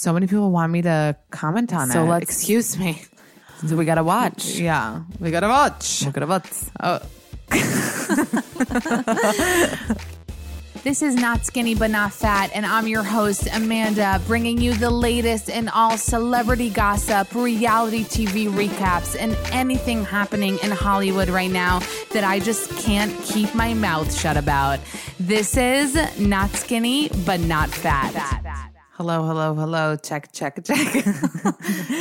So many people want me to comment on So it. let's- Excuse me. So we gotta watch. Yeah, we gotta watch. We gotta watch. Oh, This is Not Skinny But Not Fat, and I'm your host, Amanda, bringing you the latest in all celebrity gossip, reality TV recaps, and anything happening in Hollywood right now that I just can't keep my mouth shut about. This is Not Skinny But Not Fat. Hello, hello, hello. Check, check, check.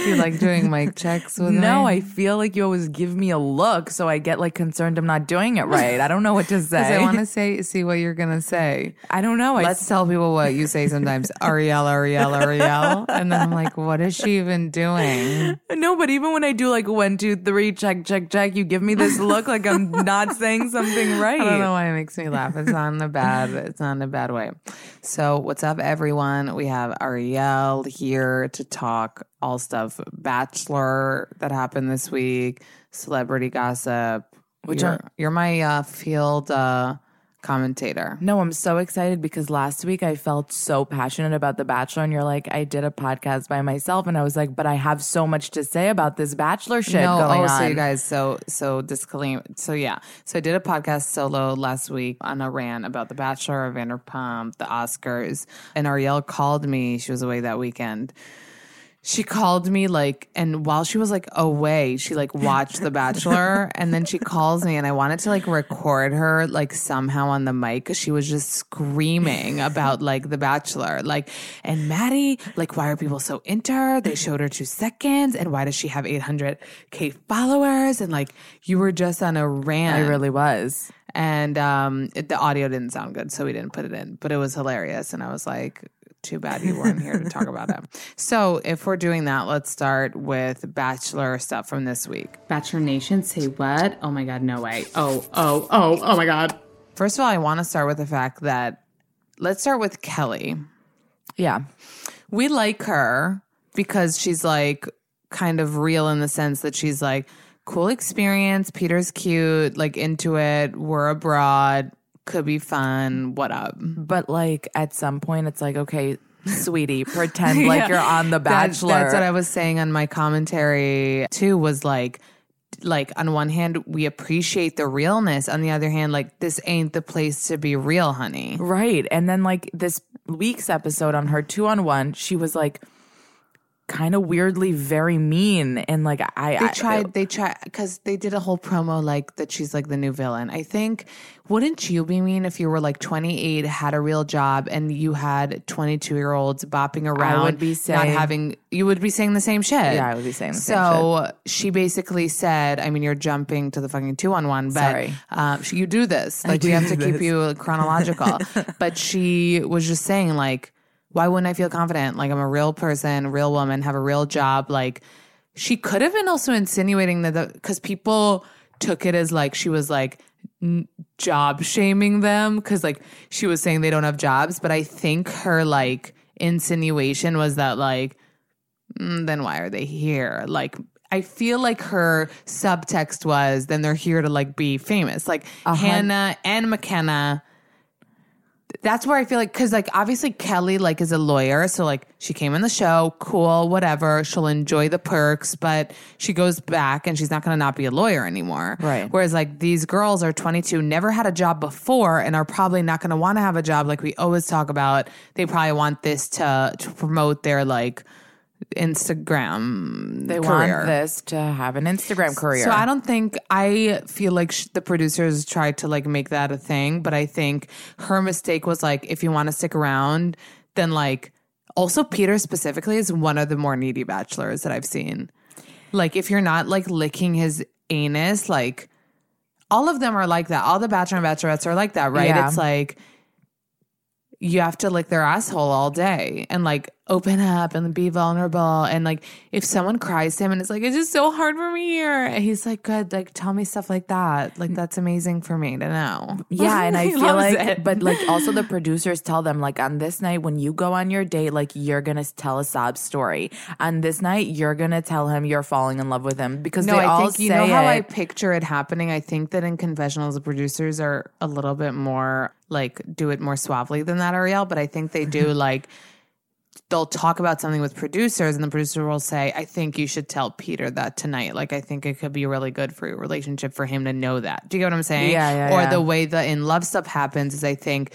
you like doing mic checks with me? No, me? I feel like you always give me a look, so I get like concerned I'm not doing it right. I don't know what to say. I want to say, see what you're gonna say. I don't know. I Let's tell people what you say sometimes. Arielle, Arielle, Arielle, and then I'm like, what is she even doing? no, but even when I do like one, two, three, check, check, check, you give me this look like I'm not saying something right. I don't know why it makes me laugh. It's not in a bad. It's not in a bad way. So, what's up, everyone? We have Arielle here to talk all stuff Bachelor that happened this week, celebrity gossip. Which you're, are- you're my uh, field uh, commentator. No, I'm so excited because last week I felt so passionate about The Bachelor, and you're like, I did a podcast by myself, and I was like, but I have so much to say about this Bachelor shit no, going oh, on. so you guys, so so disclaimer. So yeah, so I did a podcast solo last week on a rant about The Bachelor, Vanderpump, the Oscars, and Arielle called me. She was away that weekend. She called me like, and while she was like away, she like watched The Bachelor, and then she calls me, and I wanted to like record her like somehow on the mic because she was just screaming about like The Bachelor, like, and Maddie, like, why are people so into her? They showed her two seconds, and why does she have 800k followers? And like, you were just on a rant. I really was. and um, it, the audio didn't sound good, so we didn't put it in, but it was hilarious, and I was like. Too bad you weren't here to talk about it. So, if we're doing that, let's start with Bachelor stuff from this week. Bachelor Nation, say what? Oh my God, no way. Oh, oh, oh, oh my God. First of all, I want to start with the fact that let's start with Kelley. Yeah. We like her because she's like kind of real in the sense that she's like, cool experience. Peter's cute, like into it. We're abroad. Could be fun. What up? But like at some point, it's like, okay, sweetie, pretend like you're on The That- Bachelor. that's what I was saying on my commentary too. Was like, like on one hand, we appreciate the realness. On the other hand, like this ain't the place to be real, honey. Right. And then like this week's episode on her two on one, she was like kind of weirdly very mean and like I They I- tried. They tried because they did a whole promo like that. She's like the new villain. I think. Wouldn't you be mean if you were like 28, had a real job, and you had 22 year olds bopping around? I would be saying not having. You would be saying the same shit. Yeah, I would be saying the same so she basically said, I mean, you're jumping to the fucking two on one, but Sorry. um, she- you do this. Like we have to keep you chronological. but she was just saying, like, why wouldn't I feel confident? Like I'm a real person, real woman, have a real job. Like she could have been also insinuating that because people took it as like she was like n- job shaming them because like she was saying they don't have jobs. But I think her like insinuation was that like mm, then why are they here? Like, I feel like her subtext was then they're here to like be famous. Like Hannah and McKenna, that's where I feel like because like obviously Kelley like is a lawyer, so like she came in the show, cool, whatever. She'll enjoy the perks, but she goes back and she's not going to not be a lawyer anymore. Right. Whereas like these girls are 22, never had a job before, and are probably not going to want to have a job like we always talk about. They probably want this to to promote their like Instagram. They career. want this to have an Instagram career. So I don't think I feel like sh- the producers tried to like make that a thing, but I think her mistake was like if you want to stick around, then like also Peter specifically is one of the more needy bachelors that I've seen. Like if you're not like licking his anus, like all of them are like that. All the bachelor and bachelorettes are like that, right? Yeah. It's like you have to lick their asshole all day and like open up and be vulnerable. And like if someone cries to him and it's like, it's just so hard for me here. And he's like, good, like tell me stuff like that. Like that's amazing for me to know. Yeah, and I feel like, it. but like also the producers tell them like on this night when you go on your date, like you're gonna tell a sob story. On this night, you're gonna tell him you're falling in love with him because no, they I all think say you know how I picture it happening. I think that in confessionals, the producers are a little bit more like do it more suavely than that, Arielle. But I think they do like they'll talk about something with producers, and the producer will say, "I think you should tell Peter that tonight. Like, I think it could be really good for your relationship for him to know that." Do you get what I'm saying? Yeah, yeah, Or yeah. the way the in love stuff happens is, I think.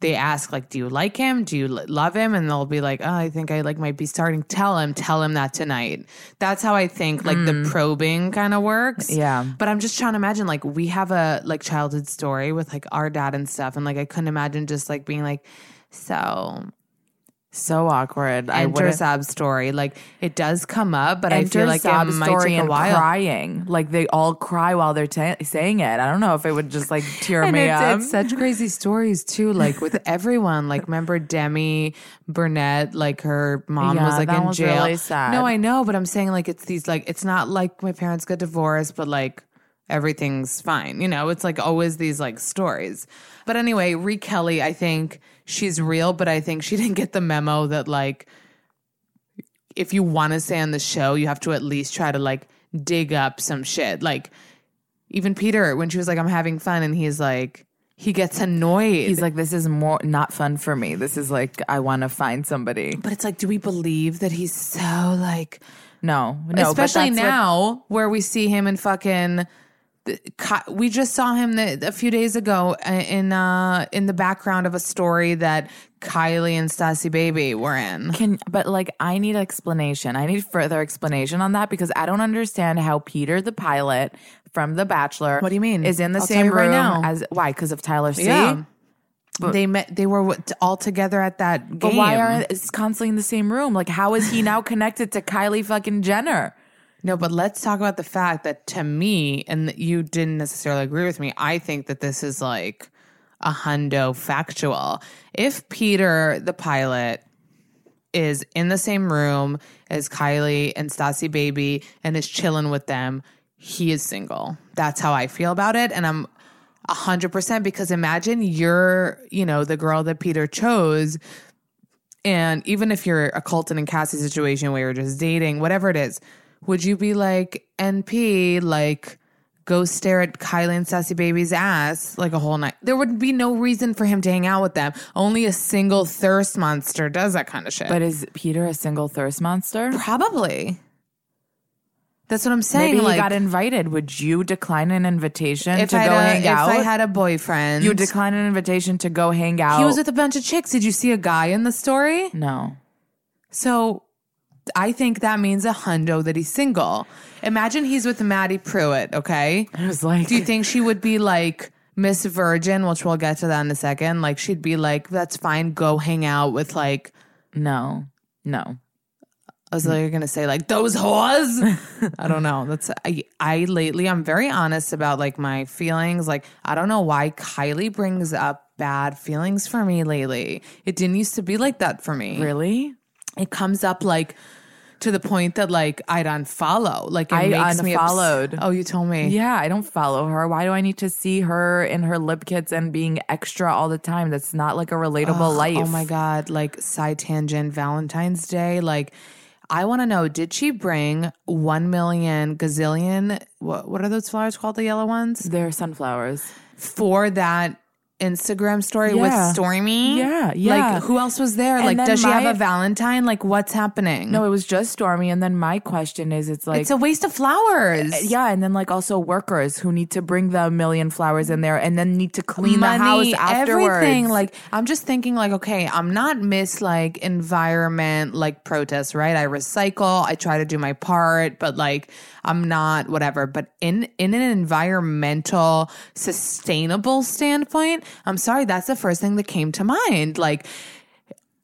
They ask like, "Do you like him? Do you l- love him?" And they'll be like, "Oh, I think I like might be starting." Tell him, tell him that tonight. That's how I think like the probing kind of works. Mm. Yeah. But I'm just trying to imagine like we have a like childhood story with like our dad and stuff, and like I couldn't imagine just like being like, so so awkward. I enter would sob story. Like it does come up, but I feel like sob it might story take a while. crying. Like they all cry while they're ta saying it. I don't know if it would just like tear And me it's, up. it's such crazy stories too, like with everyone. Like, remember Demi Burnett? Like her mom Yeah, was like in jail. really. No, I know, but I'm saying like it's these like it's not like my parents got divorced, but like everything's fine. You know, it's like always these like stories. But anyway, Ree Kelley, I think she's real, but I think she didn't get the memo that like if you want to stay on the show, you have to at least try to like dig up some shit. Like even Peter, when she was like, I'm having fun, and he's like, he gets annoyed. He's like, this is more not fun for me. This is like, I want to find somebody. but it's like, do we believe that he's so like, No, no, especially that's what- now where we see him in fucking. We just saw him the, a few days ago uh, in uh in the background of a story that Kylie and Stassie Baby were in. Can but like I need explanation. I need further explanation on that because I don't understand how Peter the pilot from The Bachelor What do you mean? is in the I'll same you right room now. as why because of Tyler C. Yeah. they met. They were all together at that game. But why are is constantly in the same room? Like how is he now connected to Kylie fucking Jenner? No, but let's talk about the fact that to me, and you didn't necessarily agree with me, I think that this is like a hundo factual. If Peter, the pilot, is in the same room as Kylie and Stassie Baby and is chilling with them, he is single. That's how I feel about it. And I'm a hundred percent because imagine you're, you know, the girl that Peter chose. And even if you're a Colton and Cassie situation where you're just dating, whatever it is, would you be like NP, like go stare at Kylie and Sassy Baby's ass like a whole night? There would be no reason for him to hang out with them. Only a single thirst monster does that kind of shit. But is Peter a single thirst monster? probably. That's what I'm saying. Maybe like, he got invited. Would you decline an invitation if to I go a, hang if out? If I had a boyfriend, you would decline an invitation to go hang out. He was with a bunch of chicks. Did you see a guy in the story? no. So I think that means a hundo that he's single. Imagine he's with Maddie Prewett, okay? I was like, Do you think she would be like Miss Virgin, which we'll get to that in a second? Like she'd be like, that's fine, go hang out with like no, no. I was like, you're gonna say like those whores. I don't know. That's I. I lately, I'm very honest about like my feelings. Like I don't know why Kylie brings up bad feelings for me lately. It didn't used to be like that for me. Really? It comes up like to the point that like I'd unfollow. Like it I makes me ups- unfollowed. oh, you told me. Yeah, I don't follow her. Why do I need to see her in her lip kits and being extra all the time? That's not like a relatable oh life. Oh my god! Like side tangent, Valentine's Day. Like, I want to know: Did she bring one million gazillion? What what are those flowers called? The yellow ones They're sunflowers. for that Instagram story Yeah. with Stormi? Yeah, yeah. Like who else was there? And like does she have a Valentine? Like what's happening? No, it was just Stormi. And then my question is, it's like, it's a waste of flowers. Uh, yeah, and then like also workers who need to bring the million flowers in there and then need to clean the house afterwards. everything. Like I'm just thinking, like, okay, I'm not miss like environment like protests, right? I recycle, I try to do my part, but like I'm not whatever. But in in an environmental sustainable standpoint, I'm sorry, that's the first thing that came to mind. Like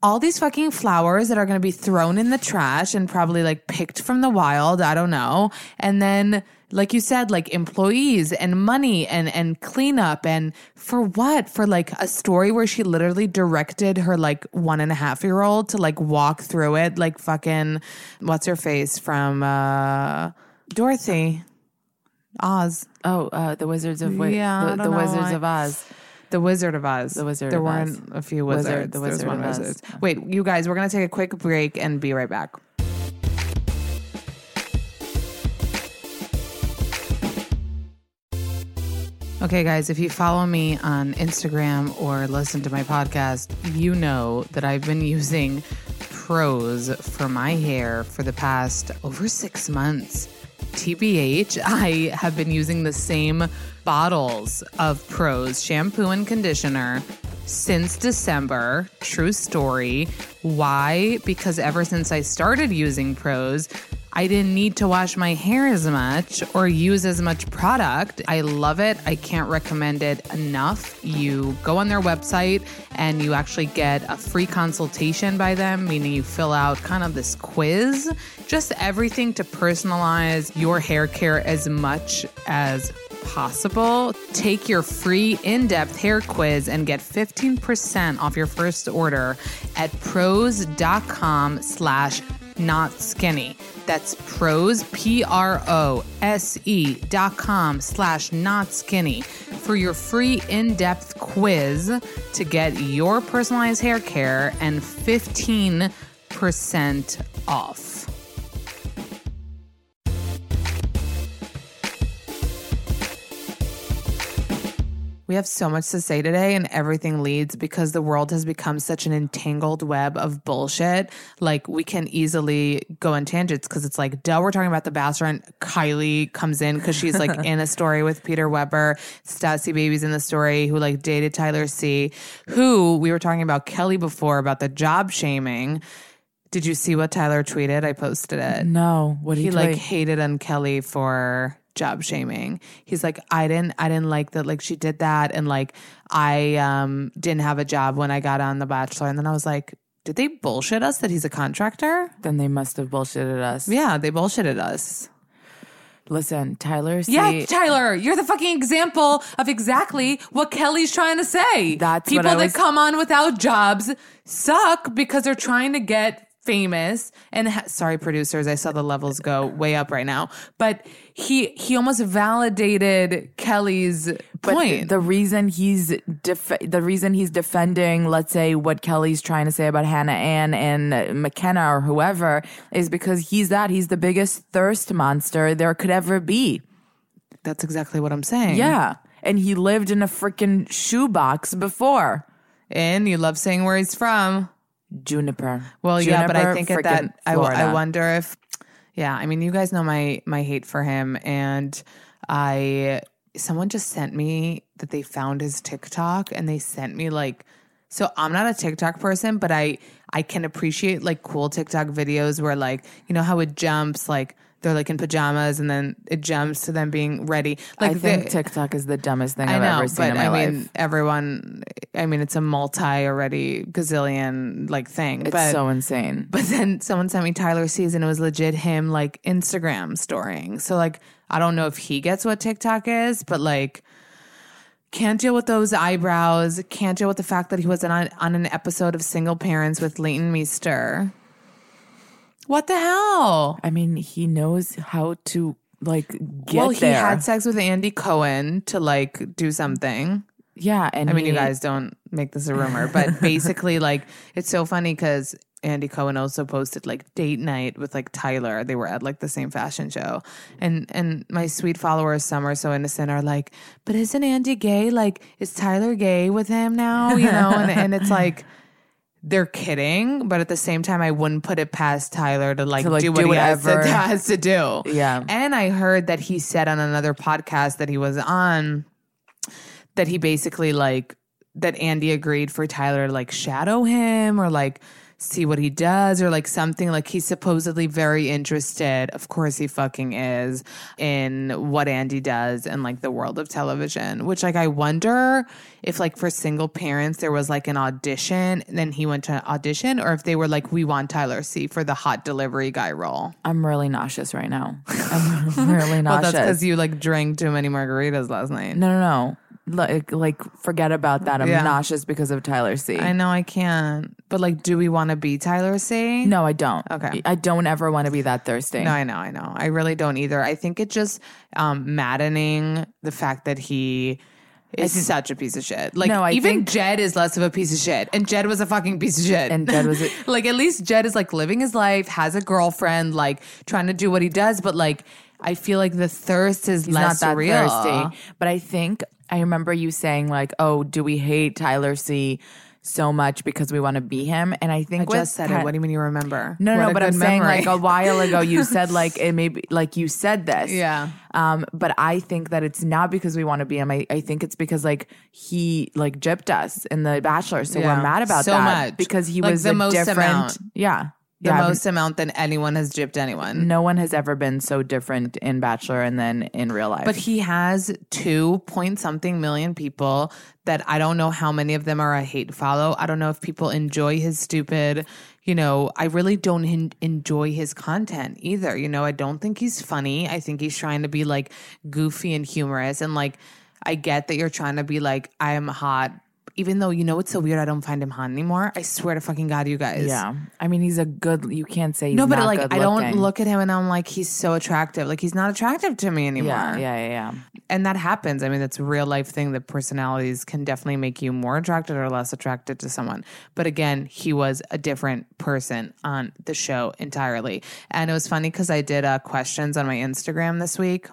all these fucking flowers that are going to be thrown in the trash and probably like picked from the wild. I don't know. And then, like you said, like employees and money and, and cleanup. And for what? For like a story where she literally directed her like one and a half year old to like walk through it, like fucking, what's her face from, uh, Dorothy. Oz. oh, uh, the Wizards of Wi- Yeah, the, the Wizards why. of Oz. The Wizard of Oz. The Wizard There of weren't a few Wizard- wizards. the There was Wizard one of Oz. wizard. Wait, you guys, we're gonna take a quick break and be right back. Okay, guys, if you follow me on Instagram or listen to my podcast, you know that I've been using Prose for my hair for the past over six months. TBH, I have been using the same bottles of Prose shampoo and conditioner since December. True story. Why? Because ever since I started using Prose, I didn't need to wash my hair as much or use as much product. I love it. I can't recommend it enough. You go on their website and you actually get a free consultation by them, meaning you fill out kind of this quiz, just everything to personalize your hair care as much as possible. Take your free in-depth hair quiz and get 15% off your first order at prose.com slash not skinny. That's prose, P-R-O-S-E dot com slash not skinny for your free in-depth quiz to get your personalized hair care and 15% off. We have so much to say today, and everything leads because the world has become such an entangled web of bullshit. Like, we can easily go on tangents because it's like, duh, we're talking about The Bachelor, and Kylie comes in because she's like in a story with Peter Weber. Stassie Baby's in the story who like dated Tyler C., who we were talking about Kelley before about the job shaming. Did you see what Tyler tweeted? I posted it No, what he like like? hated on Kelley for job shaming. He's like, I didn't I didn't like that like she did that and like I um didn't have a job when I got on The Bachelor. And then I was like, did they bullshit us that he's a contractor? Then they must have bullshitted us. Yeah, they bullshitted us. Listen, Tyler. C, Yeah, Tyler, you're the fucking example of exactly what Kelley's trying to say. That's people that come on without jobs suck because they're trying to get famous. And ha- sorry, producers, I saw the levels go way up right now. But he he almost validated Kelley's But point. the reason he's def- the reason he's defending, let's say, what Kelley's trying to say about Hannah Ann and McKenna or whoever, is because he's that he's the biggest thirst monster there could ever be. That's exactly what I'm saying. Yeah, and he lived in a freaking shoebox before And you love saying where he's from. Jupiter. Well, yeah, but I think at that, I, Florida. wonder if, yeah, I mean, you guys know my my hate for him, and I someone just sent me that they found his TikTok, and they sent me like, so I'm not a TikTok person, but I I can appreciate like cool TikTok videos where like you know how it jumps like. They're like in pajamas, and then it jumps to them being ready. Like I think they- TikTok is the dumbest thing I I've know, ever seen in my I life. mean, everyone. I mean, it's a multi already gazillion like thing. it's but so insane. but then someone sent me Tyler C's and it was legit him like Instagram storing. So like I don't know if he gets what TikTok is, but like can't deal with those eyebrows. Can't deal with the fact that he was on on an episode of Single Parents with Leighton Meester. What the hell? I mean, he knows how to like get well, he there. had sex with Andy Cohen to like do something. yeah, and I mean, you guys don't make this a rumor, but basically, like, it's so funny because Andy Cohen also posted like date night with like Tyler. They were at like the same fashion show, and and my sweet followers, some are so innocent, are like, but isn't Andy gay? Like, is Tyler gay with him now? You know, and and it's like. They're kidding, but at the same time, I wouldn't put it past Tyler to like, To, like, do what do he has to, has to do. Yeah. And I heard that he said on another podcast that he was on that he basically like that Andy agreed for Tyler to like shadow him or like see what he does or like something like he's supposedly very interested of course he fucking is in what Andy does in like the world of television which like I wonder if like for single parents there was like an audition and then he went to audition or if they were like we want Tyler C for the hot delivery guy role I'm really nauseous right now. I'm really nauseous. well that's because you like drank too many margaritas last night no, no, no. Like, like, forget about that. I'm Yeah. nauseous because of Tyler C. I know I can't. But like, do we want to be Tyler C? no, I don't. Okay. I don't ever want to be that thirsty. No, I know, I know. I really don't either. I think it's just um, maddening the fact that he is such a piece of shit. Like, No, I even think- Jed is less of a piece of shit, and Jed was a fucking piece of shit. And Jed was a- like, at least Jed is like living his life, has a girlfriend, like trying to do what he does. But like, I feel like the thirst is He's less not that real. thirsty. But I think I remember you saying like, "Oh, do we hate Tyler C so much because we want to be him?" And I think I just said Ty- it. What do you mean you remember? No, What no, but I'm good saying like a while ago you said like it maybe like you said this. Yeah. Um, but I think that it's not because we want to be him. I, I think it's because like he like gypped us in the Bachelor, so Yeah. we're mad about So that much. because he Like was the a most different. amount. Yeah, the yeah, most amount than anyone has gypped anyone. No one has ever been so different in Bachelor and then in real life. But he has two point something million people that I don't know how many of them are a hate follow. I don't know if people enjoy his stupid, you know, I really don't en- enjoy his content either. You know, I don't think he's funny. I think he's trying to be like goofy and humorous. And like, I get that you're trying to be like, I am hot. Even though, you know, it's so weird. I don't find him hot anymore. I swear to fucking God, you guys. yeah, I mean he's a good. You can't say he's No, but like, I don't look at him and I'm like, he's so attractive. Like, he's not attractive to me anymore Yeah, yeah, yeah, yeah. and that happens. I mean, that's a real life thing that personalities can definitely make you more attracted or less attracted to someone. But again, he was a different person on the show entirely. And it was funny because I did uh, questions on my Instagram this week.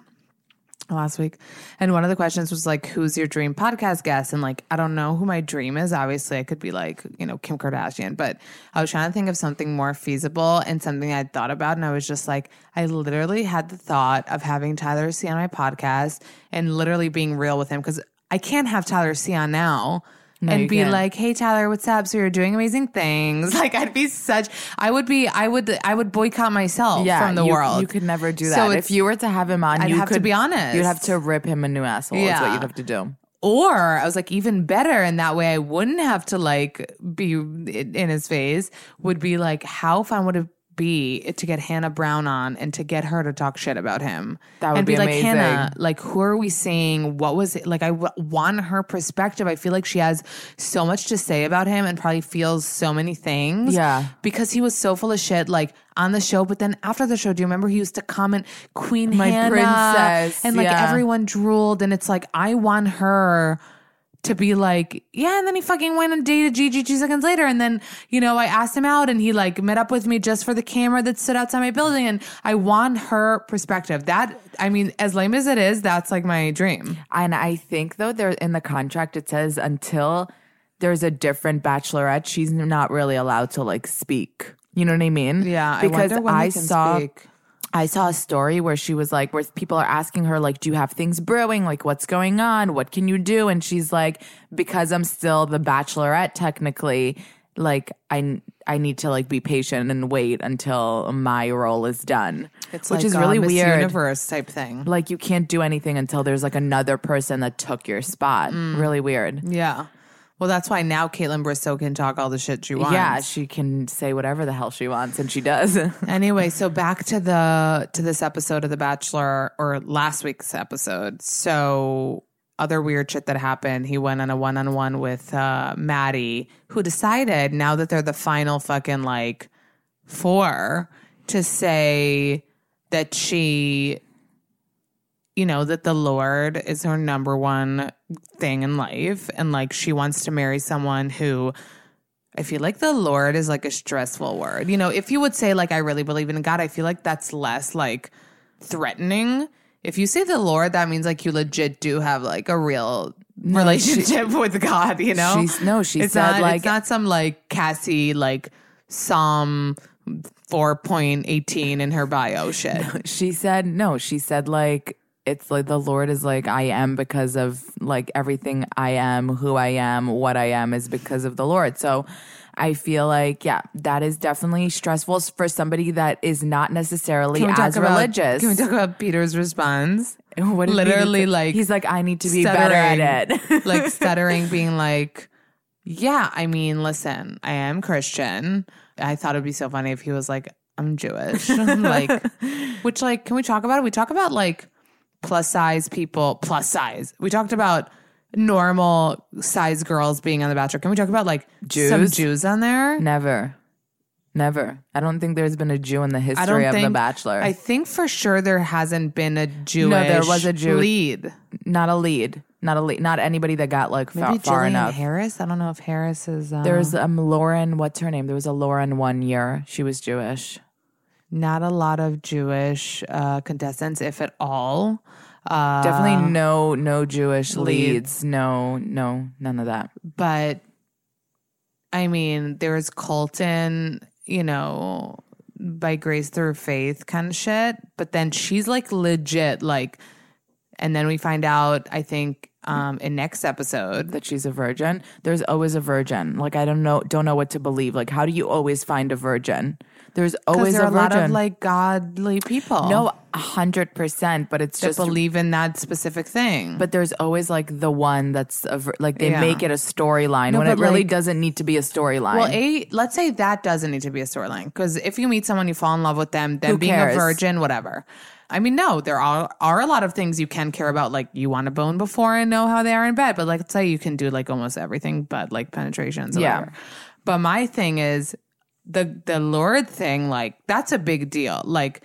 Last week. And one of the questions was like, who's your dream podcast guest? And like, I don't know who my dream is. Obviously, I could be like, you know, Kim Kardashian, but I was trying to think of something more feasible and something I'd thought about. And I was just like, I literally had the thought of having Tyler C on my podcast and literally being real with him because I can't have Tyler C on now. You and be can't. like, "Hey Tyler, what's up? So you're doing amazing things." Like I'd be such, I would be, I would, I would boycott myself Yeah, from the you, world. You could never do that. So if you were to have him on, I'd you have to could be honest. You'd have to rip him a new asshole. That's what you'd have to do. Or I was like, even better, and that way I wouldn't have to like be in his face. Would be like, how fun would it be to get Hannah Brown on and to get her to talk shit about him? That would and be like, amazing. Hannah, like, who are we seeing? What was it? Like, I w- want her perspective. I feel like she has so much to say about him and probably feels so many things. Yeah. because he was so full of shit, like on the show. But then after the show, do you remember he used to comment Queen My Hannah princess, and like yeah. everyone drooled, and it's like I want her to be like, yeah, and then he fucking went and dated Gigi two seconds later. And then, you know, I asked him out and he like met up with me just for the camera that stood outside my building. And I want her perspective. That, I mean, as lame as it is, that's like my dream. And I think though there in the contract it says until there's a different bachelorette, she's not really allowed to like speak. You know what I mean? Yeah. Because I, I saw speak. I saw a story where she was like, where people are asking her, like, do you have things brewing? Like, what's going on? What can you do? And she's like, because I'm still the bachelorette, technically, like, I, I need to like be patient and wait until my role is done. It's which like is a really Miss weird. universe type thing. Like, you can't do anything until there's like another person that took your spot. Mm. Really weird. Yeah. Well, that's why now Kaitlyn Bristowe can talk all the shit she wants. Yeah, she can say whatever the hell she wants, and she does. anyway, so back to the to this episode of The Bachelor or last week's episode. So other weird shit that happened. He went on a one on one with uh, Maddie, who decided now that they're the final fucking like four to say that she, you know, that the Lord is her number one thing in life, and like she wants to marry someone who I feel like the Lord is like a stressful word. You know, if you would say like I really believe in God, I feel like that's less like threatening. If you say the Lord, that means like you legit do have like a real relationship with God, you know? She's- no, she it's said, not, like- it's not some like Cassie like Psalm 4.18 in her bio shit. She said no. She said like it's like the Lord is like I am because of like everything I am, who I am, what I am is because of the Lord. So I feel like yeah, that is definitely stressful for somebody that is not necessarily Can we talk as about- religious. Can we talk about Peter's response? What Literally, say? like, he's like I need to be better at it. like stuttering, being like, "Yeah, I mean, listen, I am Christian." I thought it'd be so funny if he was like, "I'm Jewish," like, which like, can we talk about it? We talk about like plus size people, plus size. We talked about normal size girls being on The Bachelor. Can we talk about like some Jews? Jews on there? Never. Never. I don't think there's been a Jew in the history of think The Bachelor. I think for sure there hasn't been a Jewish. there was a Jew- lead. not a lead. Not a lead. Not anybody that got like far, Maybe far Jillian enough. Harris. I don't know if Harris is. Uh, There's um Lauren. What's her name? There was a Lauren one year. She was Jewish. Not a lot of Jewish uh, contestants, if at all. Uh, Definitely no no Jewish leads. leads. No no none of that. but I mean, there's Colton, you know, by grace through faith kind of shit. But then she's like legit, like, and then we find out, I think, um, in next episode That she's a virgin. There's always a virgin. Like I don't know don't know what to believe. Like how do you always find a virgin? There's always there a a lot of like godly people. no, a hundred percent. But it's just believe in that specific thing. But there's always like the one that's a, like they Yeah. make it a storyline No, when it really like- doesn't need to be a storyline. Well, a let's say that doesn't need to be a storyline because if you meet someone, you fall in love with them, then Who being cares? a virgin, whatever. I mean, no, there are are a lot of things you can care about. Like you want to bone before and know how they are in bed, but like let's say you can do like almost everything, but like penetrations, Yeah. whatever. But my thing is the the Lord thing. Like that's a big deal. Like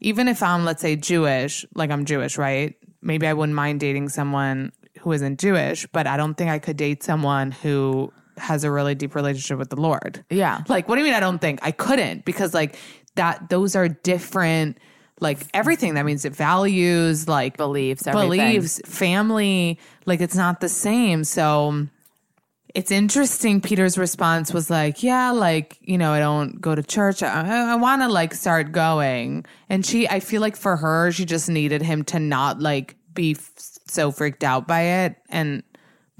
even if I'm let's say Jewish, like I'm Jewish, right? Maybe I wouldn't mind dating someone who isn't Jewish, but I don't think I could date someone who has a really deep relationship with the Lord. Yeah. Like, what do you mean I don't think? I couldn't because like that those are different like everything. That means it values, like Beliefs, everything. beliefs, family, like it's not the same. So it's interesting. Peter's response was like, "Yeah, like you know, I don't go to church. I, I want to like start going." And she, I feel like for her, she just needed him to not like be f- so freaked out by it. And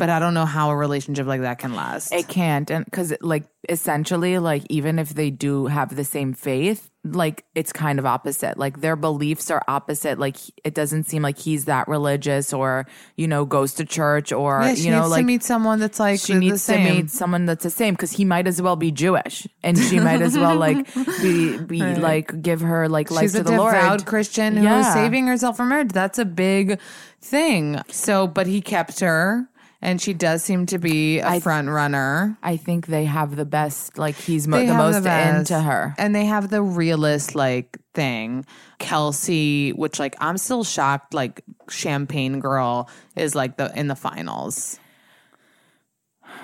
but I don't know how a relationship like that can last. It can't, and because like essentially, like even if they do have the same faith, like it's kind of opposite. Like their beliefs are opposite. Like it doesn't seem like he's that religious, or you know, goes to church, or yeah, you know, needs like to meet someone that's like she the needs to meet someone that's the same because he might as well be Jewish, and she might as well like be be like give her like life She's to a the Lord. devout Christian who's Yeah. saving herself from marriage. That's a big thing. So, but he kept her, and she does seem to be a front runner. I think they have the best. Like he's mo- the most best. into her. and they have the realist like thing. Kelsey, which like I'm still shocked. Like Champagne Girl is like the in the finals,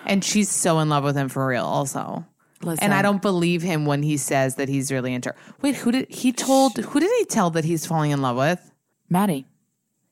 and she's so in love with him for real. Also. Listen. And I don't believe him when he says that he's really into her. Wait, who did he told? Who did he tell that he's falling in love with? Maddie.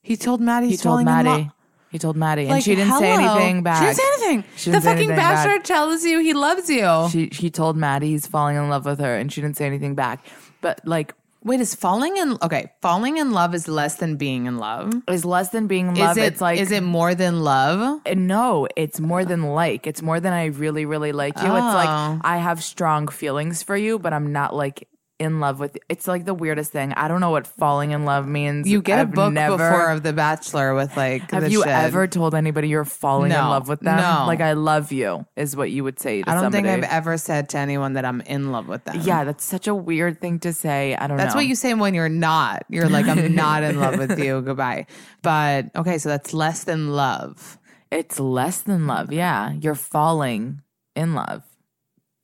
He told Maddie He he's told falling in Maddie. He told Maddie, and Like, she didn't say hello. anything back. She didn't say anything. She the didn't say fucking anything back. bachelor tells you he loves you. She she told Maddie he's falling in love with her, and she didn't say anything back. But like, Wait, is falling in okay? Falling in love is less than being in love. is less than being in love. is it it's like is it more than love? Uh, No, it's more than like. It's more than I really, really like you. It's Oh. like I have strong feelings for you, but I'm not like in love with. It's like the weirdest thing. I don't know what falling in love means. You get a I've book never, before of The Bachelor with like. Have you shit. ever told anybody you're falling in love with them? no. Like I love you is what you would say to I don't somebody. think I've ever said to anyone that I'm in love with them. yeah, that's such a weird thing to say. I don't know. That's know. what you say when you're not. You're like, I'm not in love with you. Goodbye. But okay, so that's less than love. It's less than love. Yeah, you're falling in love.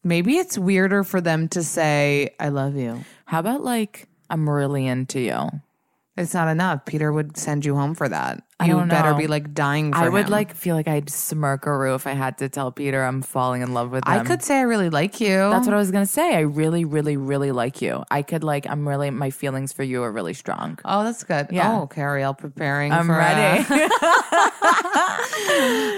Maybe it's weirder for them to say, I love you. How about like I'm really into you? It's not enough. Peter would send you home for that. I you better know. be like dying for I would him. like feel like I'd smirk a roo if I had to tell Peter I'm falling in love with him. I could say I really like you. That's what I was gonna say. I really, really, really like you. I could like. I'm really. My feelings for you are really strong. Oh, that's good. Yeah. Oh, Cariel preparing. I'm ready. uh,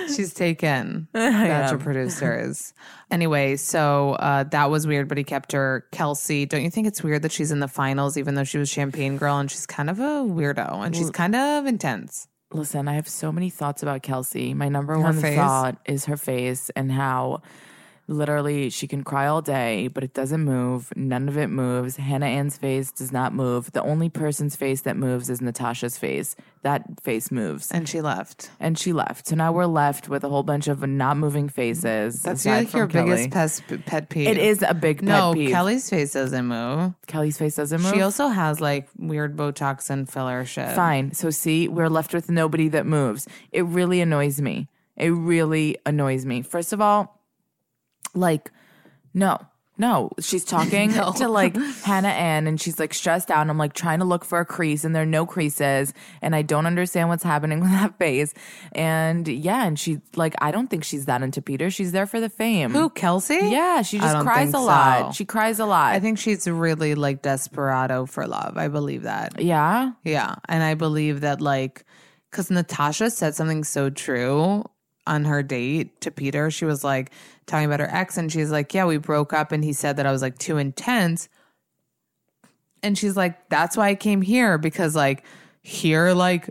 she's taken. Bachelor producers. Anyway, so uh, that was weird, but he kept her. Kelsey, don't you think it's weird that she's in the finals, even though she was Champagne Girl, and she's kind of a weirdo, and she's kind of intense. Listen, I have so many thoughts about Kelsey. My number one face? thought is her face and how literally she can cry all day, but it doesn't move. None of it moves. Hannah Ann's face does not move. The only person's face that moves is Natasha's face. That face moves. And she left. And she left. So now we're left with a whole bunch of not moving faces. That's like your Kelley. biggest pet, pet peeve. It is a big pet No, peeve. Kelley's face doesn't move. Kelley's face doesn't move. She also has like weird Botox and filler shit. Fine. So see, we're left with nobody that moves. It really annoys me. It really annoys me. First of all, like, no. No, she's talking to like Hannah Ann and she's like stressed out. And I'm like trying to look for a crease and there are no creases. And I don't understand what's happening with that face. And yeah, and she like, I don't think she's that into Peter. She's there for the fame. Who, Kelsey? Yeah, she I just don't cries think a lot. so. She cries a lot. I think she's really like desperado for love. I believe that. yeah. Yeah. And I believe that, like, because Natasha said something so true on her date to Peter. She was like talking about her ex, and she's like, Yeah, we broke up, and he said that I was like too intense. And she's like, That's why I came here because, like, here, like,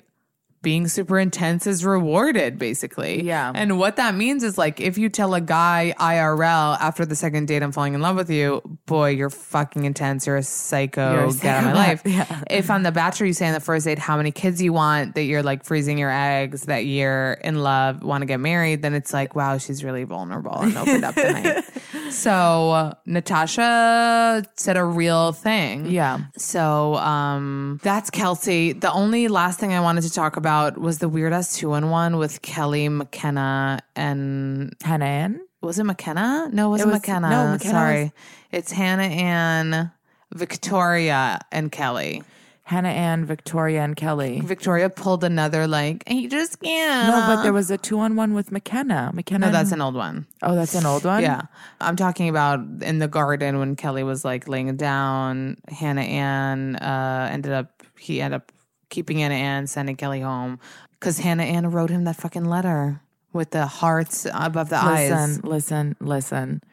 being super intense is rewarded, basically. Yeah. And what that means is like if you tell a guy IRL after the second date, I'm falling in love with you, boy, you're fucking intense. You're a psycho. You're a Get out of my life. Yeah. If on The Bachelor you say on the first date how many kids you want, that you're like freezing your eggs, that you're in love, want to get married, then it's like, wow, she's really vulnerable and opened up tonight. So Natasha said a real thing. Yeah. So um that's Kelsey. The only last thing I wanted to talk about was the weird ass two in one with Kelley McKenna and Hannah Ann? was it McKenna? No, it wasn't was- McKenna. no, McKenna Sorry. was- It's Hannah Ann, Victoria and Kelley. Hannah Ann, Victoria, and Kelley. Victoria pulled another like, he just can't. No, but there was a two on one with McKenna. McKenna. No, that's an old one. Oh, that's an old one? Yeah. I'm talking about in the garden when Kelley was like laying down. Hannah Ann uh, ended up, he ended up keeping Hannah Ann, sending Kelley home because Hannah Ann wrote him that fucking letter with the hearts above the eyes. Listen, listen, listen.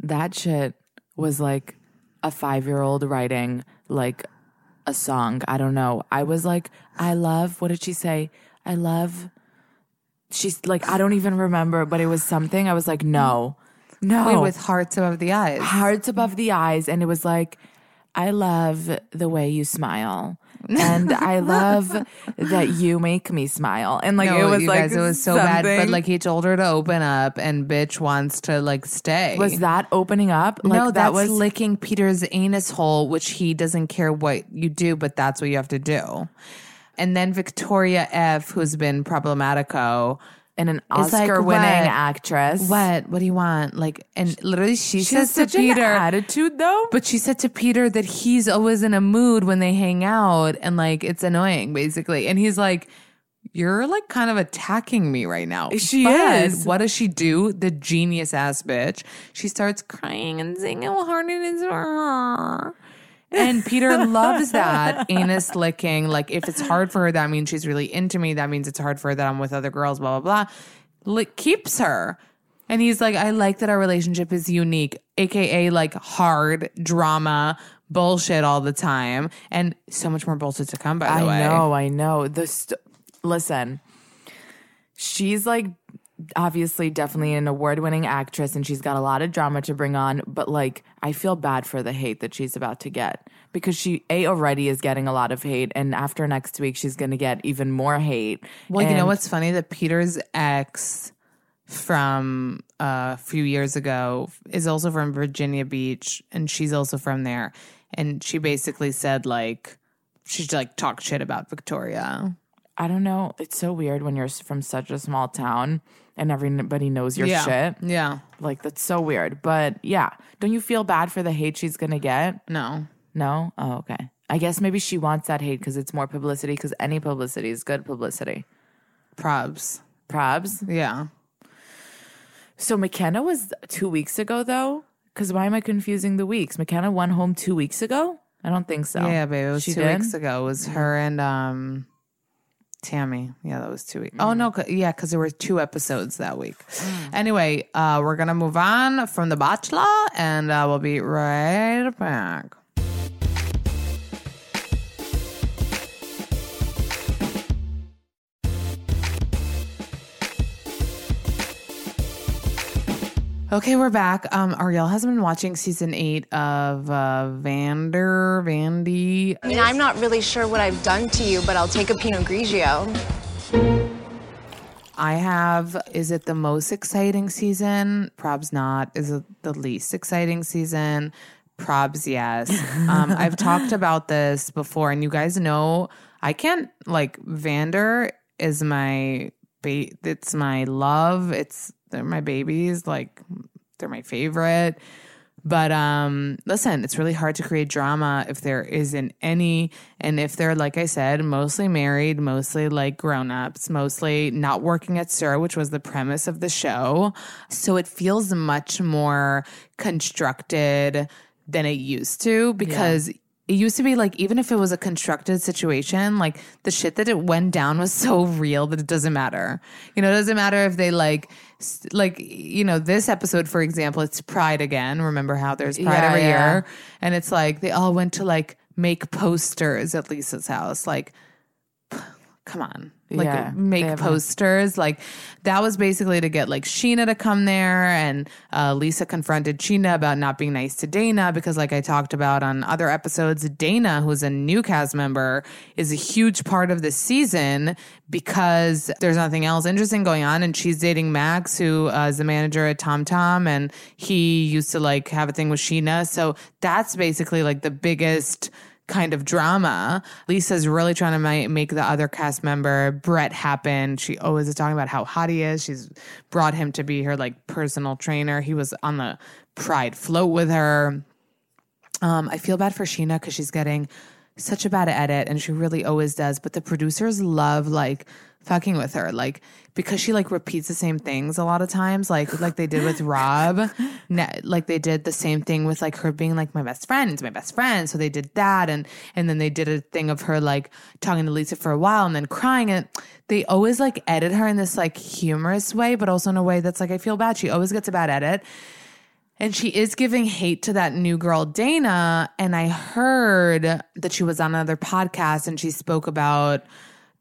That shit was like a five year old writing like a song. I don't know. I was like, I love, what did she say? I love, she's like, I don't even remember, but it was something. I was like, no, no. Wait, with hearts above the eyes. hearts above the eyes and it was like i love the way you smile and i love that you make me smile and like no, it was you like guys, it was so bad. But like he told her to open up, and bitch wants to like stay. was that opening up like no, that was licking Peter's anus hole, which he doesn't care what you do, but that's what you have to do. And then Victoria F, who's been problematico, and an It's like, oscar winning actress what? What do you want? Like, and literally, she, she has says to Peter, attitude though but she said to Peter that he's always in a mood when they hang out, and like it's annoying, basically. And he's like. You're like kind of attacking me right now. She But is. What does she do? The genius ass bitch. She starts crying and saying how hard it is for uh, her. And Peter loves that anus licking. Like if it's hard for her, that means she's really into me. That means it's hard for her that I'm with other girls. Blah blah blah. Like keeps her. And he's like, I like that our relationship is unique, aka like hard drama bullshit all the time, and so much more bullshit to come. By the i way, know i know the st- listen she's like obviously definitely an award-winning actress and she's got a lot of drama to bring on but like i feel bad for the hate that she's about to get because she a already is getting a lot of hate and after next week she's going to get even more hate Well, you know what's funny? That Peter's ex from uh, a few years ago is also from Virginia Beach, and she's also from there. And she basically said like she like talked shit about Victoria. I don't know. It's so weird when you're from such a small town and everybody knows your yeah, shit. yeah. Like that's so weird. But yeah, don't you feel bad for the hate she's gonna get? No, No. Oh, okay. I guess maybe she wants that hate because it's more publicity. Because any publicity is good publicity. Probs. Probs. Yeah. So McKenna was two weeks ago though. Because why am I confusing the weeks? McKenna went home two weeks ago. I don't think so. Yeah, babe. It was She two did? weeks ago. It was her and um Tammy. Yeah, that was two weeks. Oh no, 'cause- yeah, because there were two episodes that week. Anyway, uh, we're gonna move on from The Bachelor, and uh, we'll be right back. Okay, we're back. Um, Arielle has been watching season eight of uh, Vander Vandy. I mean, I'm not really sure what I've done to you, but I'll take a Pinot Grigio. I have. Is it the most exciting season? Probs not. Is it the least exciting season? Probs yes. Um, I've talked about this before, and you guys know I can't like Vander is my It's my love. It's they're my babies. Like they're my favorite. But um listen, it's really hard to create drama if there isn't any and if they're like I said, mostly married, mostly like grown-ups, mostly not working at SUR, which was the premise of the show. So it feels much more constructed than it used to because it used to be like even if it was a constructed situation like the shit that it went down was so real that it doesn't matter. You know it doesn't matter if they like like you know this episode for example it's pride again. Remember how there's pride Yeah, every yeah. year and it's like they all went to like make posters at lisa's house. Like come on like Yeah, make have a- posters. Like that was basically to get like scheana to come there and uh, lisa confronted scheana about not being nice to dayna because like i talked about on other episodes dayna who's a new cast member is a huge part of this season because there's nothing else interesting going on and she's dating max who uh, is the manager at tom tom and he used to like have a thing with scheana. So that's basically like the biggest kind of drama. Lisa's really trying to ma- make the other cast member, Brett, happen. She always is talking about how hot he is. She's brought him to be her like personal trainer. He was on the Pride float with her. Um, I feel bad for Scheana because she's getting such a bad edit, and she really always does. But the producers love like fucking with her, like because she like repeats the same things a lot of times, like like they did with Rob, Ne- like they did the same thing with like her being like my best friend, it's my best friend. So they did that, and and then they did a thing of her like talking to Lisa for a while and then crying, and they always like edit her in this like humorous way, but also in a way that's like I feel bad. She always gets a bad edit. And she is giving hate to that new girl, Dayna. And I heard that she was on another podcast and she spoke about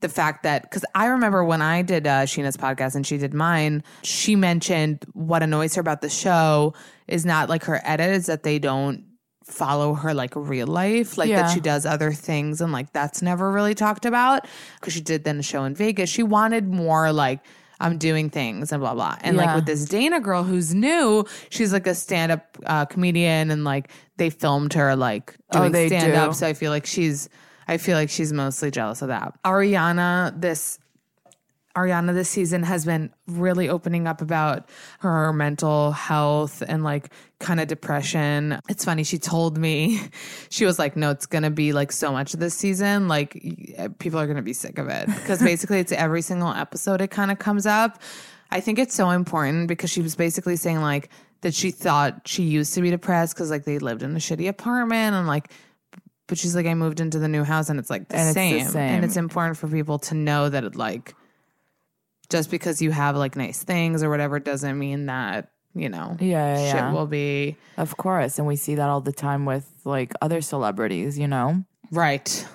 the fact that, because I remember when I did uh, Scheana's podcast and she did mine, she mentioned what annoys her about the show is not like her edit, is that they don't follow her like real life, like Yeah. that she does other things. And like that's never really talked about because she did then a show in Vegas. She wanted more like, I'm doing things and blah blah. And like with this Dayna girl who's new, she's like a stand up uh, comedian, and like they filmed her like Oh, doing they stand up. So I feel like she's, I feel like she's mostly jealous of that. Ariana, this Ariana this season has been really opening up about her mental health and like kind of depression. It's funny. She told me, she was like, no, it's going to be like so much this season. Like eh, people are going to be sick of it because basically it's every single episode it kind of comes up. I think it's so important because she was basically saying like that she thought she used to be depressed because like they lived in a shitty apartment and like but she's like, I moved into the new house and it's like the, And it's the same. same. And it's important for people to know that it like just because you have like nice things or whatever doesn't mean that, you know, Yeah, yeah, shit yeah. will be Of course. And we see that all the time with like other celebrities, you know? right.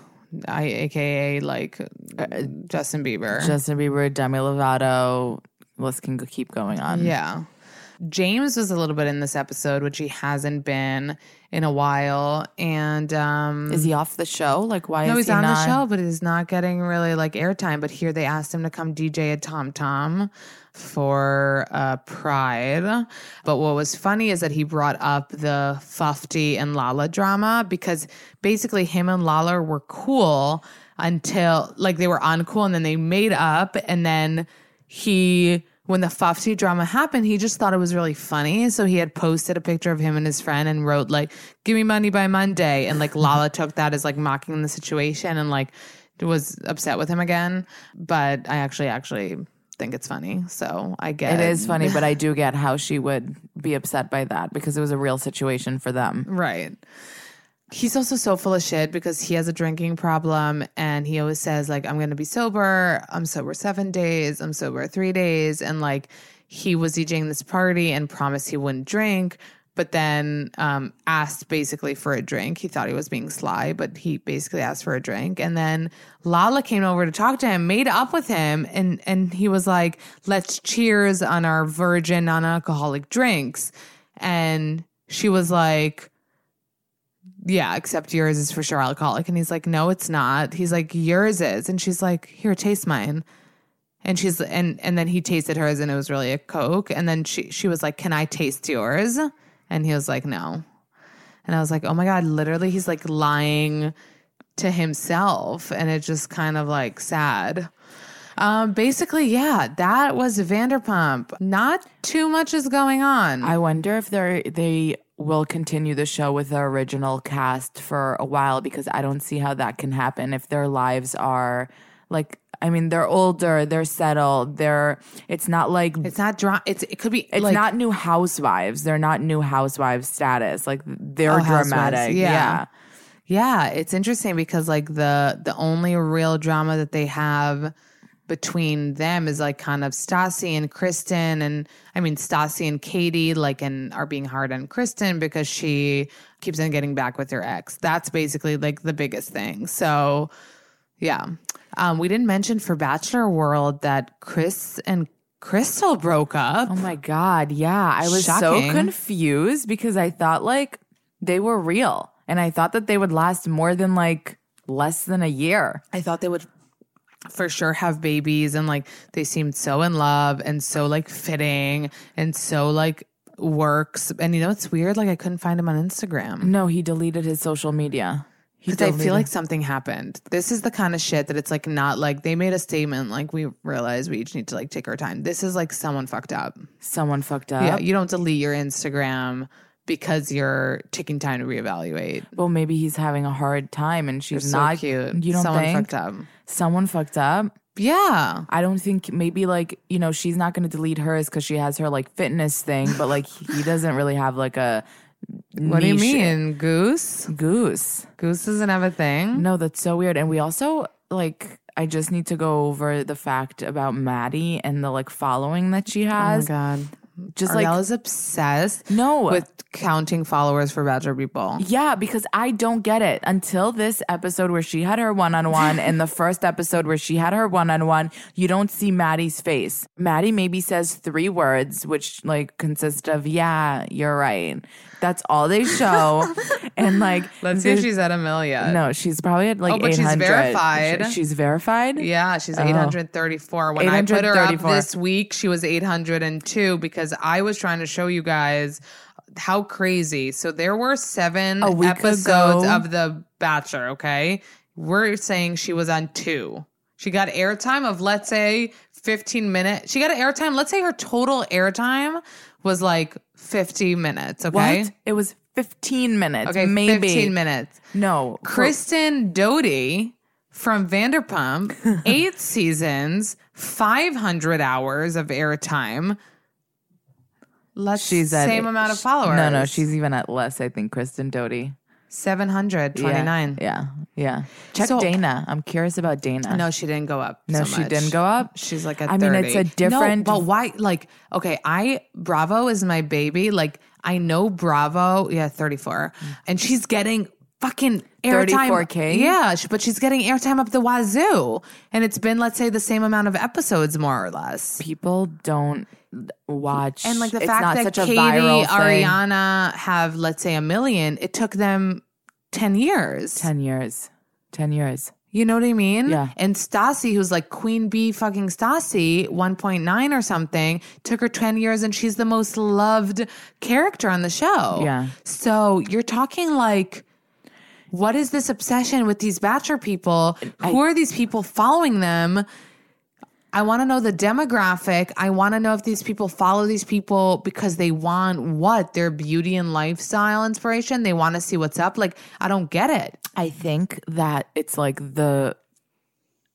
I aka like uh, Justin Bieber. Justin Bieber, Demi Lovato, list can keep going on. Yeah. James was a little bit in this episode, which he hasn't been in a while. And um Is he off the show? Like, why No, is he's he on the show, but he's not getting really like airtime. But here they asked him to come DJ at Tom Tom for uh, Pride. But what was funny is that he brought up the Fifty and Lala drama because basically him and Lala were cool until like they were uncool and then they made up and then he when the Fifty drama happened, he just thought it was really funny. So he had posted a picture of him and his friend and wrote like, "Give me money by Monday," and like Lala took that as like mocking the situation and like was upset with him again. But I actually actually think it's funny. So I get It is funny, but I do get how she would be upset by that because it was a real situation for them. Right. He's also so full of shit because he has a drinking problem and he always says like I'm to be sober. I'm sober 7 days. I'm sober 3 days and like he was DJing this party and promised he wouldn't drink but then um, asked basically for a drink. He thought he was being sly, but he basically asked for a drink. And then Lala came over to talk to him, made up with him, and and he was like, "Let's cheers on our virgin non-alcoholic drinks." And she was like, yeah, except yours is for sure alcoholic. And he's like, no, it's not. He's like, yours is. And she's like, here, taste mine. And she's and and then he tasted hers and it was really a Coke. And then she she was like, Can I taste yours? And he was like, No. And I was like, Oh my God, literally he's like lying to himself. And it just kind of like sad. Um, basically, yeah, that was Vanderpump. Not too much is going on. I wonder if they they will continue the show with the original cast for a while because I don't see how that can happen if their lives are like I mean they're older, they're settled, they're it's not like it's not dra- it's it could be it's like, not new housewives. They're not new housewives status. Like they're Oh, dramatic. yeah. yeah. Yeah, it's interesting because like the the only real drama that they have between them is like kind of Stassi and Kristen and I mean Stassi and Katie like and are being hard on Kristen because she keeps on getting back with her ex. That's basically like the biggest thing. So yeah. Um we didn't mention for Bachelor World that Chris and Krystal broke up. Oh my god, yeah. I was Shocking. so confused because I thought like they were real and I thought that they would last more than like less than a year. I thought they would for sure have babies and like they seemed so in love and so like fitting and so like works. And you know it's weird? Like I couldn't find him on Instagram. No, he deleted his social media. He Because I feel like something happened. This is the kind of shit that it's like not like they made a statement like we realize we each need to like take our time. This is like someone fucked up. someone fucked up. Yeah, you don't delete your Instagram because you're taking time to reevaluate. well, maybe he's having a hard time and she's so not cute. You don't someone think fucked up. Someone fucked up? Yeah. I don't think maybe like you know she's not going to delete hers because she has her like fitness thing, but like he doesn't really have like a. What do you niche- mean? Goose? Goose. Goose doesn't have a thing. No, that's so weird. And we also like I just need to go over the fact about Maddie and the like following that she Oh my has. god. Just Arielle like is obsessed no with counting followers for Bachelor people. Yeah, because I don't get it. Until this episode where she had her one on one and the first episode where she had her one on one, you don't see Maddie's face. Maddie maybe says three words, which like consist of, yeah, you're right. That's all they show. and like, Let's see if she's at a million. No, she's probably at like Oh, but she's verified. Sh- She's verified? Yeah, she's Oh. 834. When I put her up this week, she was 802 because I was trying to show you guys how crazy. So there were seven episodes of The Bachelor, okay? We're saying she was on two. She got airtime of, let's say, 15 minutes. She got an airtime. Let's say her total airtime was like 50 minutes, okay? What? It was 15 minutes. Okay, maybe. 15 minutes. No. Kristen Doute from Vanderpump, eight seasons, 500 hours of airtime. Let's She's at same amount of followers. No, no, she's even at less, I think, Kristen Doute. 729. Yeah, yeah. Check So- Dayna. I'm curious about Dayna. No, she didn't go up. No, so she much. didn't go up? She's like at I mean, it's a different- No, but why? Like, okay, I Bravo is my baby. Like, I know Bravo. Yeah, 34, and she's getting fucking airtime. 34K? Yeah, but she's getting airtime up the wazoo, and it's been let's say the same amount of episodes, more or less. People don't watch. And like the it's fact not that such a Katie, viral thing. Ariana have let's say a million, it took them ten years. 10 years. 10 years. You know what I mean? Yeah. And Stassi, who's like Queen Bee fucking Stassi, 1.9 or something, took her 10 years and she's the most loved character on the show. Yeah. So you're talking like, what is this obsession with these Bachelor people? Who are these people following them? I want to know the demographic. I want to know if these people follow these people because they want what? Their beauty and lifestyle inspiration? They want to see what's up? Like, I don't get it. I think that it's like the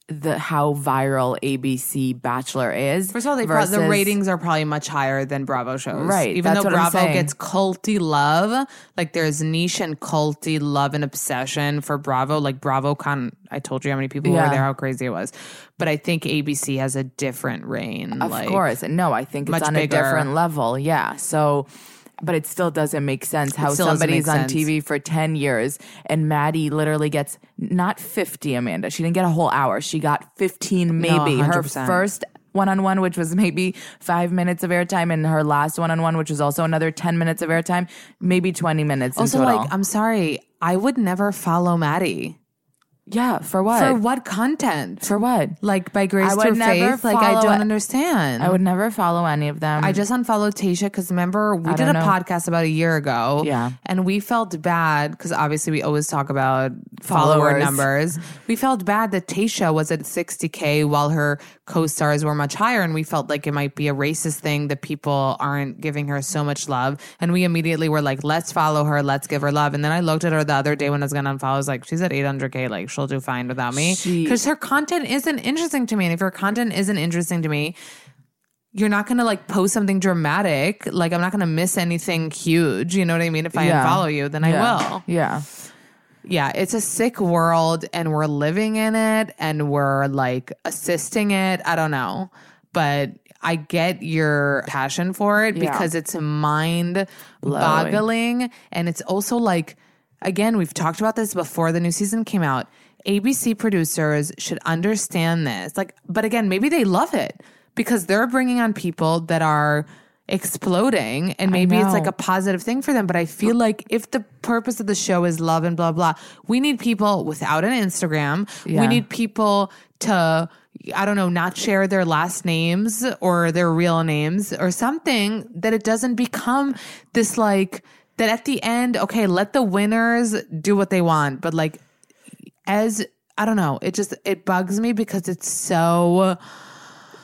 the how viral ABC Bachelor is. First of all, they pro- the ratings are probably much higher than Bravo shows. Right, Even though Bravo gets culty love, like there's niche and culty love and obsession for Bravo. Like Bravo con I told you how many people Yeah. were there, how crazy it was. But I think ABC has a different reign. Of like, course. No, I think it's much on bigger. a different level. Yeah. So, but it still doesn't make sense how somebody's on sense. TV for 10 years and Maddie literally gets not 50, Amanda. She didn't get a whole hour. She got 15, maybe. Her first one on one, which was maybe five minutes of airtime, and her last one on one, which was also another 10 minutes of airtime, maybe 20 minutes. in Also, like, I'm sorry, I would never follow Maddie. Yeah, for what? For what content? For what? like by grace I would through never faith? Like I don't it. understand. I would never follow any of them. I just unfollowed Tayshia because remember we I did a know. podcast about a year ago. Yeah. And we felt bad because obviously we always talk about follower numbers. We felt bad that Tayshia was at 60K while her co stars were much higher. And we felt like it might be a racist thing that people aren't giving her so much love. And we immediately were like, let's follow her. Let's give her love. And then I looked at her the other day when I was going to unfollow. I was like, she's at 800K. Like she'll do fine without me. Because her content isn't interesting to me. And if her content isn't interesting to me, you're not gonna like post something dramatic. Like I'm not gonna miss anything huge. You know what I mean? If I Yeah. unfollow you, then I will. Yeah. Yeah, it's a sick world and we're living in it and we're like assisting it. I don't know. But I get your passion for it Yeah. because it's mind boggling. And it's also like, again, we've talked about this before the new season came out. ABC producers should understand this. Like, but again, maybe they love it because they're bringing on people that are exploding and maybe it's like a positive thing for them. But I feel like if the purpose of the show is love and blah, blah, we need people without an Instagram. We need people to, I don't know, not share their last names or their real names or something that it doesn't become this like, that at the end, okay, let the winners do what they want. But like, as, I don't know, it just, it bugs me because it's so,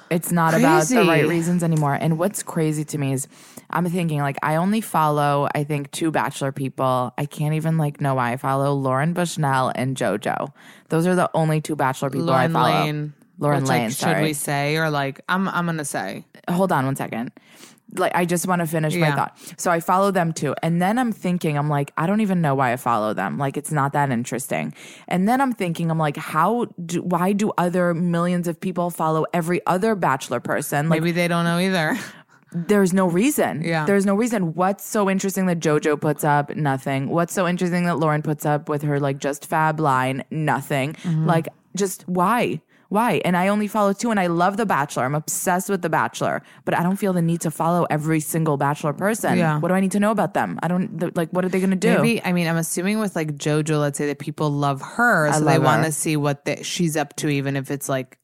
It's not about the right reasons anymore. And what's crazy to me is I'm thinking like I only follow I think two bachelor people. I can't even like know why I follow Lauren Bushnell and JoJo. Those are the only two bachelor people Lauren I follow. Lane. Lauren Which, Lane, Like, should we say or like I'm I'm gonna say Hold on one second. Like I just want to finish my thought. So I follow them too. And then I'm thinking, I'm like, I don't even know why I follow them. Like it's not that interesting. And then I'm thinking, I'm like, how do why do other millions of people follow every other bachelor person? Like maybe they don't know either. there's no reason. Yeah. There's no reason. What's so interesting that JoJo puts up? Nothing. What's so interesting that Lauren puts up with her like just fab line? Nothing. Mm-hmm. Like just why? Why? And I only follow two and I love The Bachelor. I'm obsessed with The Bachelor, but I don't feel the need to follow every single Bachelor person. Yeah. What do I need to know about them? I don't th- like what are they going to do? Maybe I mean I'm assuming with like JoJo, let's say that people love her, so they want to see what the, she's up to, even if it's like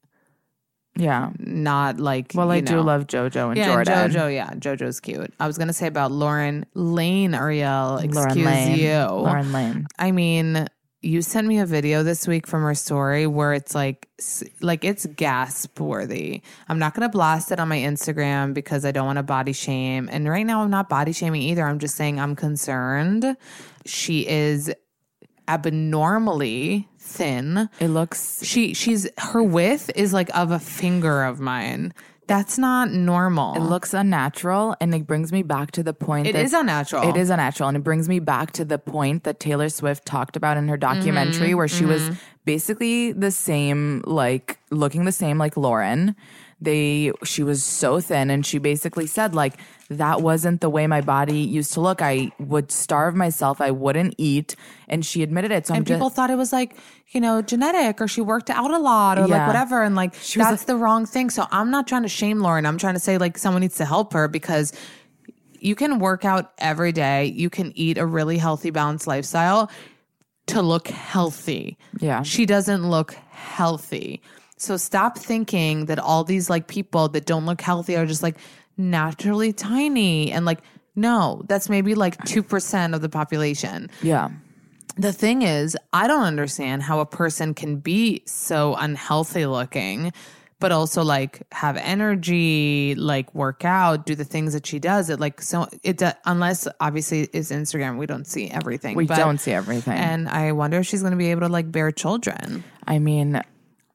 yeah. not like. Well, I you do love JoJo and Yeah, Jordan. JoJo. Yeah, JoJo's cute. I was gonna say about Lauren Lane, Arielle. Excuse Lauren Lane. you, Lauren Lane. I mean, you sent me a video this week from her story where it's like, like it's gasp worthy. I'm not going to blast it on my Instagram because I don't want to body shame. And right now, I'm not body shaming either. I'm just saying I'm concerned. She is abnormally thin. It looks She she's her width is like of a finger of mine. That's not normal. It looks unnatural, and it brings me back to the point. It that is unnatural. It is unnatural, and it brings me back to the point that Taylor Swift talked about in her documentary, Mm-hmm, where she was basically the same, like looking the same like Lauren. They, she was so thin, and she basically said like that wasn't the way my body used to look. I would starve myself. I wouldn't eat, and she admitted it. So I'm and just, people thought it was like you know genetic or she worked out a lot or like whatever and like was that's the wrong thing so i'm not trying to shame lauren i'm trying to say like someone needs to help her because you can work out every day you can eat a really healthy balanced lifestyle to look healthy Yeah. she doesn't look healthy so stop thinking that all these like people that don't look healthy are just like naturally tiny and like no that's maybe like 2% of the population yeah. the thing is, I don't understand how a person can be so unhealthy looking, but also like have energy, like work out, do the things that she does. It like so it do- unless obviously it's Instagram, we don't see everything. We but- don't see everything. and I wonder if she's going to be able to like bear children. I mean,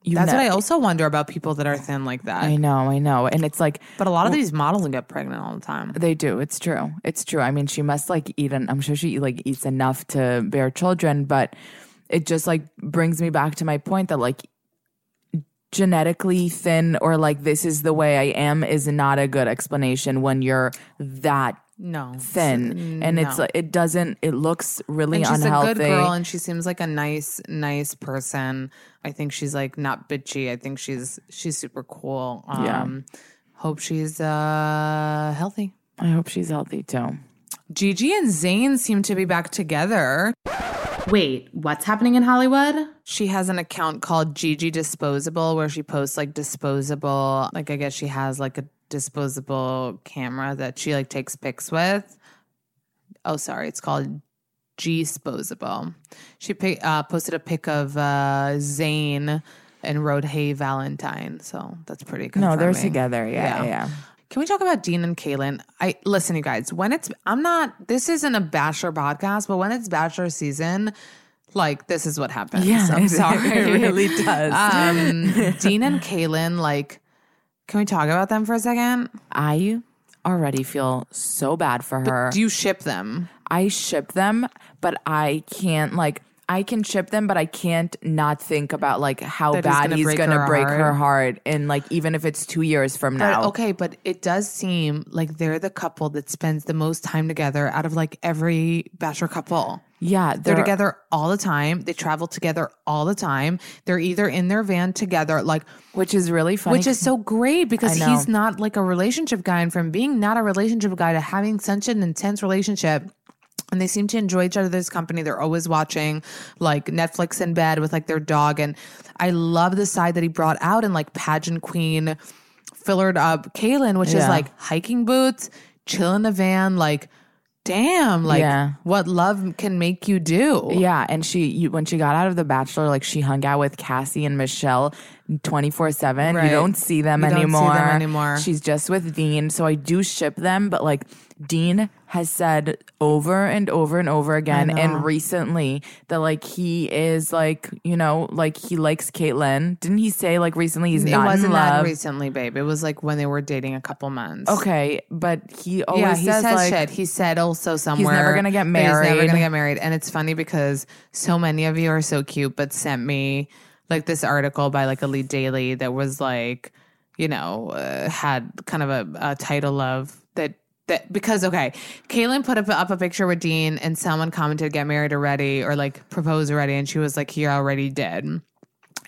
you That's know, what I also wonder about people that are thin like that. I know, I know, and it's like But a lot of these models get pregnant all the time. They do. It's true. It's true. I mean, she must like eat, and I'm sure she like eats enough to bear children, but it just like brings me back to my point that like genetically thin or like this is the way I am is not a good explanation when you're that No. thin, and it's like it doesn't. It looks really And she's unhealthy. a good girl and she seems like a nice, nice person. I think she's like not bitchy. I think she's she's super cool. Um Yeah. hope she's uh healthy. I hope she's healthy too. Gigi and Zayn seem to be back together. Wait, what's happening in Hollywood? She has an account called Gigi Disposable where she posts like disposable, like I guess she has like a disposable camera that she like takes pics with. Oh, sorry, it's called G Disposable. She pic- uh, posted a pic of uh, Zayn and wrote "Hey Valentine," so that's pretty. No, they're confirming. together. Yeah, yeah. yeah. Can we talk about Dean and Kaitlyn? I listen, you guys. When it's, I'm not. This isn't a Bachelor podcast, but when it's Bachelor season, like this is what happens. Yeah, I'm sorry, it really does. Um, Dean and Kaitlyn, like, can we talk about them for a second? I already feel so bad for her. Do you ship them? I ship them, but I can't like I can ship them, but I can't not think about like how bad gonna he's break gonna her break heart. her heart, and like even if it's two years from But, now. okay, but it does seem like they're the couple that spends the most time together out of like every Bachelor couple. Yeah, They're together all the time. They travel together all the time. They're either in their van together, like which is really funny. which is so great because he's not like a relationship guy and from being not a relationship guy to having such an intense relationship and they seem to enjoy each other's company they're always watching like netflix in bed with like their dog and i love the side that he brought out in like pageant queen fillered up kaitlyn which is like hiking boots chill in the van like damn like Yeah. what love can make you do yeah, and she you, when she got out of the Bachelor, like she hung out with Cassie and Michelle twenty four seven. You don't see them You don't see them anymore. anymore. She's just with Dean, so I do ship them, but like. Dean has said over and over and over again, and recently that like he is like you know like he likes Kaitlyn. Didn't he say like recently he's it not wasn't in that love? recently babe it was like when they were dating a couple months Okay, but he always yeah, he says, says like, shit. He said also somewhere never gonna get that He's never married. gonna get married, and it's funny because so many of you are so cute, but sent me like this article by like Elite Daily that was like, you know, uh, had kind of a, a title of that. That because okay, Kaitlyn put up, up a picture with Dean, and someone commented, "Get married already" or like propose already, and she was like, "He already did."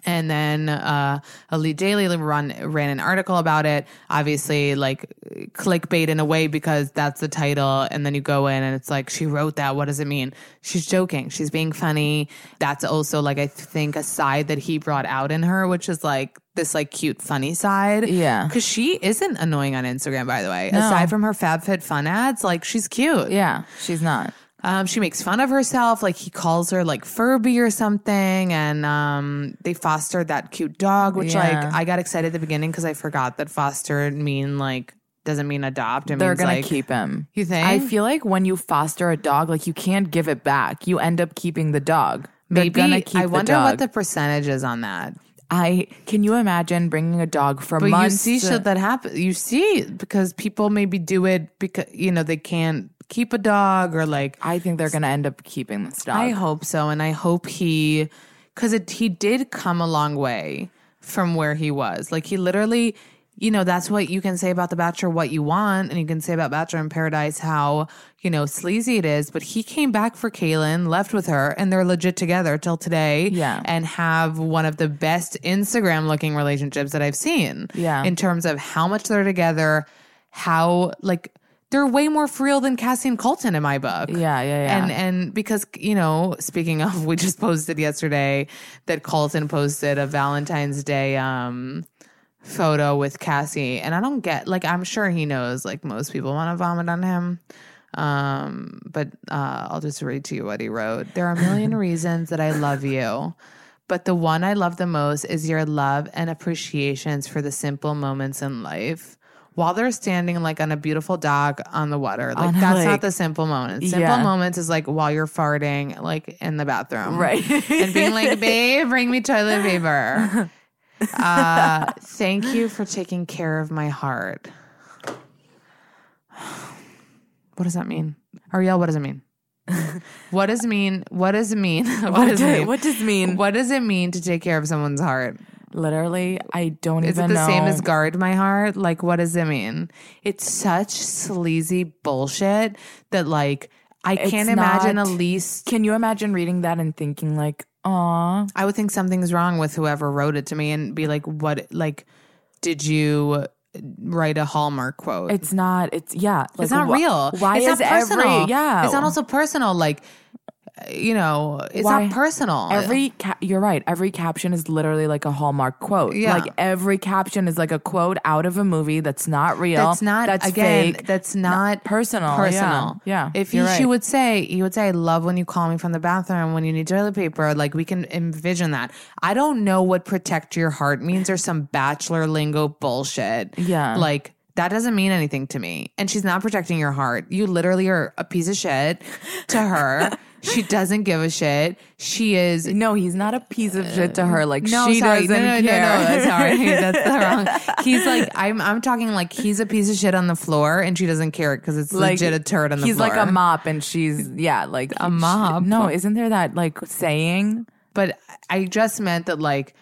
And then uh, Elite Daily run ran an article about it. Obviously, like clickbait in a way because that's the title. And then you go in and it's like she wrote that. What does it mean? She's joking. She's being funny. That's also like I think a side that he brought out in her, which is like this like cute funny side. Yeah. because she isn't annoying on Instagram. By the way, No. aside from her FabFitFun ads, like she's cute. yeah, she's not. Um, she makes fun of herself, like he calls her like Furby or something, and um, they fostered that cute dog, which Yeah. like I got excited at the beginning because I forgot that foster mean like doesn't mean adopt. It They're means, gonna like, keep him. You think? I feel like when you foster a dog, like you can't give it back. You end up keeping the dog. maybe. Gonna keep I wonder the dog. what the percentage is on that. I can you imagine bringing a dog for But months? you see, should that happen? You see, because people maybe do it because you know they can't keep a dog or like I think they're gonna end up keeping this dog. I hope so, and I hope he, because it he did come a long way from where he was. Like he literally, you know, that's what you can say about the Bachelor, what you want, and you can say about Bachelor in Paradise how you know sleazy it is. But he came back for Kaitlyn, left with her, and they're legit together till today. Yeah. and have one of the best Instagram looking relationships that I've seen. Yeah. in terms of how much they're together, how like. They're way more for real than Cassie and Colton in my book. Yeah, yeah, yeah. And and because you know, speaking of, we just posted yesterday that Colton posted a Valentine's Day um photo with Cassie, and I don't get like I'm sure he knows like most people want to vomit on him. Um, but uh, I'll just read to you what he wrote. There are a million reasons that I love you. But the one I love the most is your love and appreciations for the simple moments in life. While they're standing like on a beautiful dock on the water, like that's like- not the simple moments. Simple Yeah. moments is like while you're farting, like in the bathroom, Right. and being like, "Babe, bring me toilet paper." Uh, thank you for taking care of my heart. What does that mean? Arielle, what does it mean? what does it mean? What does it mean? what does it mean? What does it mean? What does it mean to take care of someone's heart? Literally, I don't Is it even the same as guard my heart? Like, what does it mean? It's such sleazy bullshit that, like, I It's can't imagine not- Elise. Can you imagine reading that and thinking like, "Aw, I would think something's wrong with whoever wrote it to me and be like, what, like, did you write a Hallmark quote? it's not. It's yeah, like, it's not wh- real. Why it's is not personal. every yeah? It's not also personal. Like, you know, it's Why- not personal. Every ca- you're right. Every caption is literally like a Hallmark quote. Yeah. Like every caption is like a quote out of a movie that's not real. That's not That's again. fake. That's not personal. Personal. Yeah. yeah If you're he, she would say, you would say, "I love when you call me from the bathroom when you need toilet paper." Like we can envision that. I don't know what protect your heart means or some bachelor lingo bullshit. Yeah. like. That doesn't mean anything to me. And she's not protecting your heart. You literally are a piece of shit to her. she doesn't give a shit. She is No, he's not a piece of shit to her. Like no, she sorry. doesn't no, no, care. No, no, sorry, that's the wrong. He's like, I'm, I'm talking like he's a piece of shit on the floor, and she doesn't care because it's like legit a turd on the he's floor. He's like a mop, and she's yeah, like A mop? No, isn't there that like saying? But I just meant that like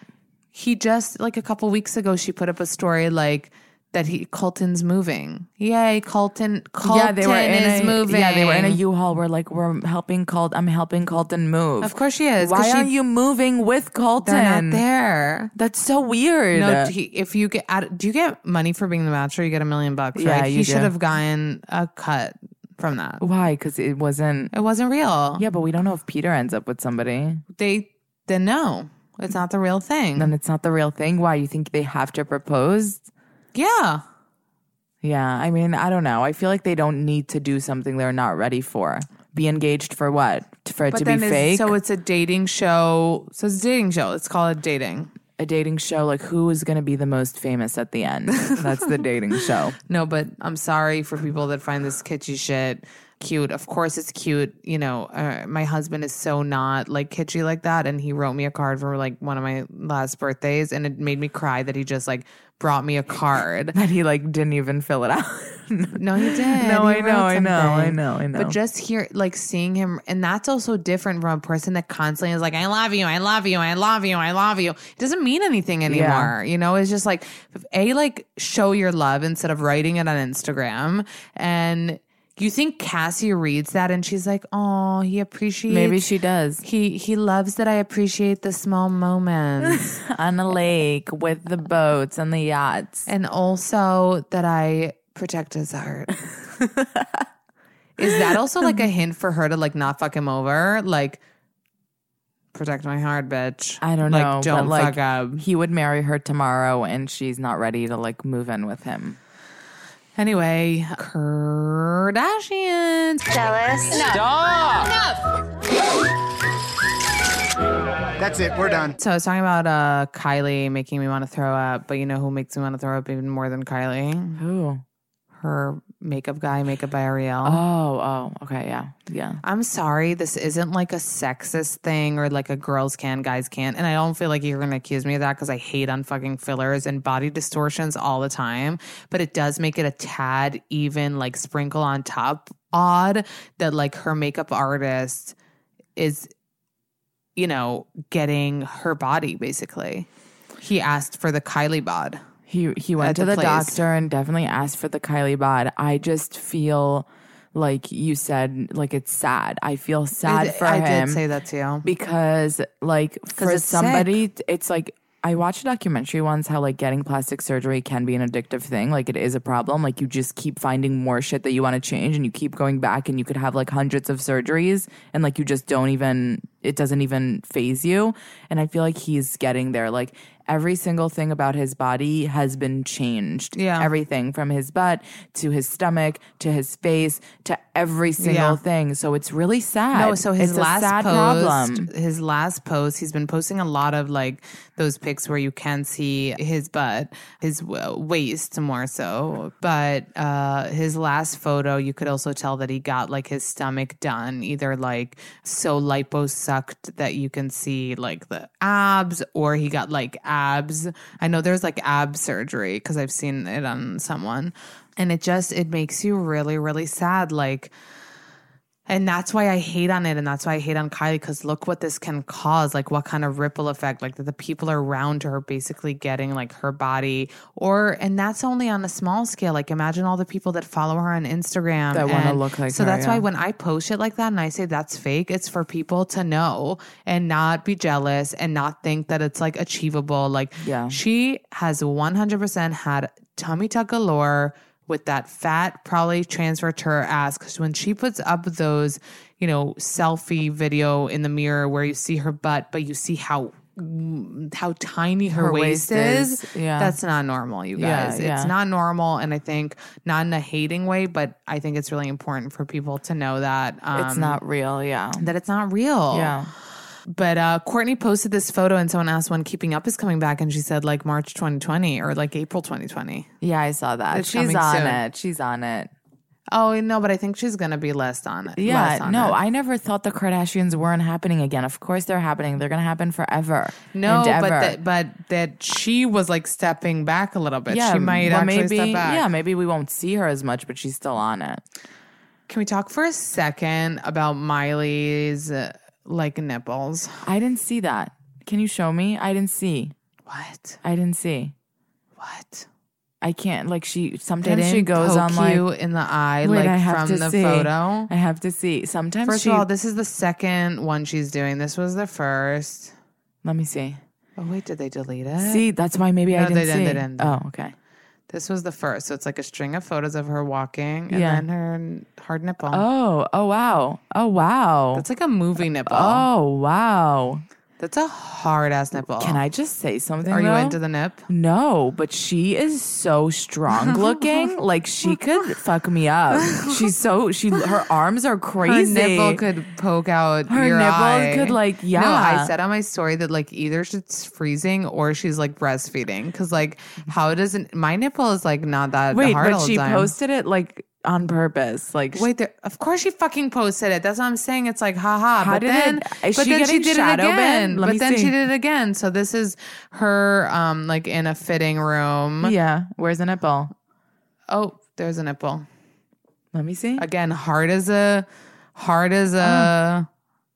he just like a couple weeks ago she put up a story like that he Colton's moving. Yay, Colton! Colton yeah, they were in is a, moving. Yeah, they were in a U-Haul. Where like we're helping Colt. I'm helping Colton move. Of course she is. Why she- aren't you moving with Colton? They're not there. That's so weird. No, he, if you get, out- do you get money for being the bachelor? You get a million bucks, Yeah, right? you he should have gotten a cut from that. Why? Because it wasn't. It wasn't real. Yeah, but we don't know if Peter ends up with somebody. They then no, it's not the real thing. Then it's not the real thing. Why? You think they have to propose? Yeah, Yeah, I mean, I don't know. I feel like they don't need to do something they're not ready for. Be engaged for what? For it but to then be fake? so it's a dating show. So it's a dating show. Let's call it dating. a dating show, like who is going to be the most famous at the end? That's the dating show. No, but I'm sorry for people that find this kitschy shit cute. Of course, it's cute. You know, uh, my husband is so not like kitschy like that, and he wrote me a card for like one of my last birthdays, and it made me cry that he just like brought me a card. That he like didn't even fill it out. No, he did. No, He I know, I know, I know, I know. But just here, like, seeing him, and that's also different from a person that constantly is like, "I love you, I love you, I love you, I love you." It doesn't mean anything anymore. You know, it's just like a like show your love instead of writing it on Instagram. And you think Cassie reads that and she's like, "Oh, he appreciates." Maybe she does. He he loves that I appreciate the small moments. On the lake with the boats and the yachts. and also that I protect his heart. Is that also like a hint for her to like not fuck him over? Like protect my heart, bitch. I don't like, know. Don't like fuck up. he would marry her tomorrow and she's not ready to like move in with him. Anyway, Kardashians. Jealous? enough. That's it. We're done. So I was talking about uh Kylie making me want to throw up, but you know who makes me want to throw up even more than Kylie? Who? Her makeup guy, makeup by Ariel. Oh, oh, okay, yeah. Yeah. I'm sorry, this isn't like a sexist thing or like a girls can, guys can't. And I don't feel like you're going to accuse me of that because I hate on fucking fillers and body distortions all the time. But it does make it a tad even like sprinkle on top odd that like her makeup artist is, you know, getting her body basically. He asked for the Kylie bod. He he went to the the, doctor and definitely asked for the Kylie bod. I just feel like you said, like it's sad. I feel sad I, for I him did say that to you. because, like, for it's somebody, it's like I watched a documentary once how like getting plastic surgery can be an addictive thing. Like it is a problem. Like you just keep finding more shit that you want to change, and you keep going back, and you could have like hundreds of surgeries, and like you just don't even. It doesn't even phase you. And I feel like he's getting there. Like every single thing about his body has been changed. Yeah. Everything from his butt to his stomach to his face to every single Yeah. thing. So it's really sad. No, so his It's last sad post, problem. his last post, he's been posting a lot of like those pics where you can see his butt, his waist more so. But uh, his last photo, you could also tell that he got like his stomach done, either like so liposucked that you can see like the abs, or he got like abs. I know there's like ab surgery because I've seen it on someone, and it just it makes you really really sad. Like and that's why I hate on it. And that's why I hate on Kylie because look what this can cause. Like, what kind of ripple effect, like, that the people around her basically getting like her body, or, and that's only on a small scale. Like, imagine all the people that follow her on Instagram That wanna look like So her, that's yeah. why when I post shit like that and I say that's fake, it's for people to know and not be jealous and not think that it's like achievable. Like, Yeah. she has 100% had tummy tuck galore with that fat probably transferred to her ass because when she puts up those you know selfie video in the mirror where you see her butt but you see how how tiny her, Her waist, waist is, is, yeah. that's not normal you Yeah, guys yeah. it's not normal and i think not in a hating way but i think it's really important for people to know that um, it's not real. Yeah. that it's not real Yeah. But uh, Kourtney posted this photo, and someone asked when Keeping Up is coming back, and she said like March 2020 or like April 2020. Yeah, I saw that. It's She's on soon. it. She's on it. Oh no, but I think she's gonna be less on it. Yeah, on no, it. I never thought the Kardashians weren't happening again. Of course they're happening. They're going to happen forever. no, but that, but that she was like stepping back a little bit. yeah, she might well, actually maybe, step back. Yeah, maybe we won't see her as much, but she's still on it. Can we talk for a second about Miley's uh, like nipples? I didn't see that. Can you show me? I didn't see. What? I didn't see. What? I can't like she sometimes she goes poke on like you in the eye, Wait, like I have from to the see. photo. I have to see. Sometimes First she of all, this is the second one she's doing. This was the first. Let me see. Oh wait, did they delete it? See, that's why maybe I didn't they didn't, see. they didn't. Oh, okay. This was the first. So it's like a string of photos of her walking and Yeah. then her hard nipple. Oh, oh wow. Oh wow. That's like a movie nipple. oh wow. That's a hard ass nipple. Can I just say something? Are you though? into the nip? No, but she is so strong looking. like she could fuck me up. She's so she her arms are crazy. Her nipple could poke out Her nipple eye. could, like, No, I said on my story that like either she's freezing or she's like breastfeeding. Because like how doesn't my nipple is like not that Wait, hard all but she time. posted it like on purpose. Like Wait, there, of course she fucking posted it. That's what I'm saying. It's like, haha. How but did then, it- but she then she did it again. but then she did it again. So this is her, um, like in a fitting room. yeah, where's the nipple? Oh, there's a nipple Let me see. again. Hard as a, hard as a,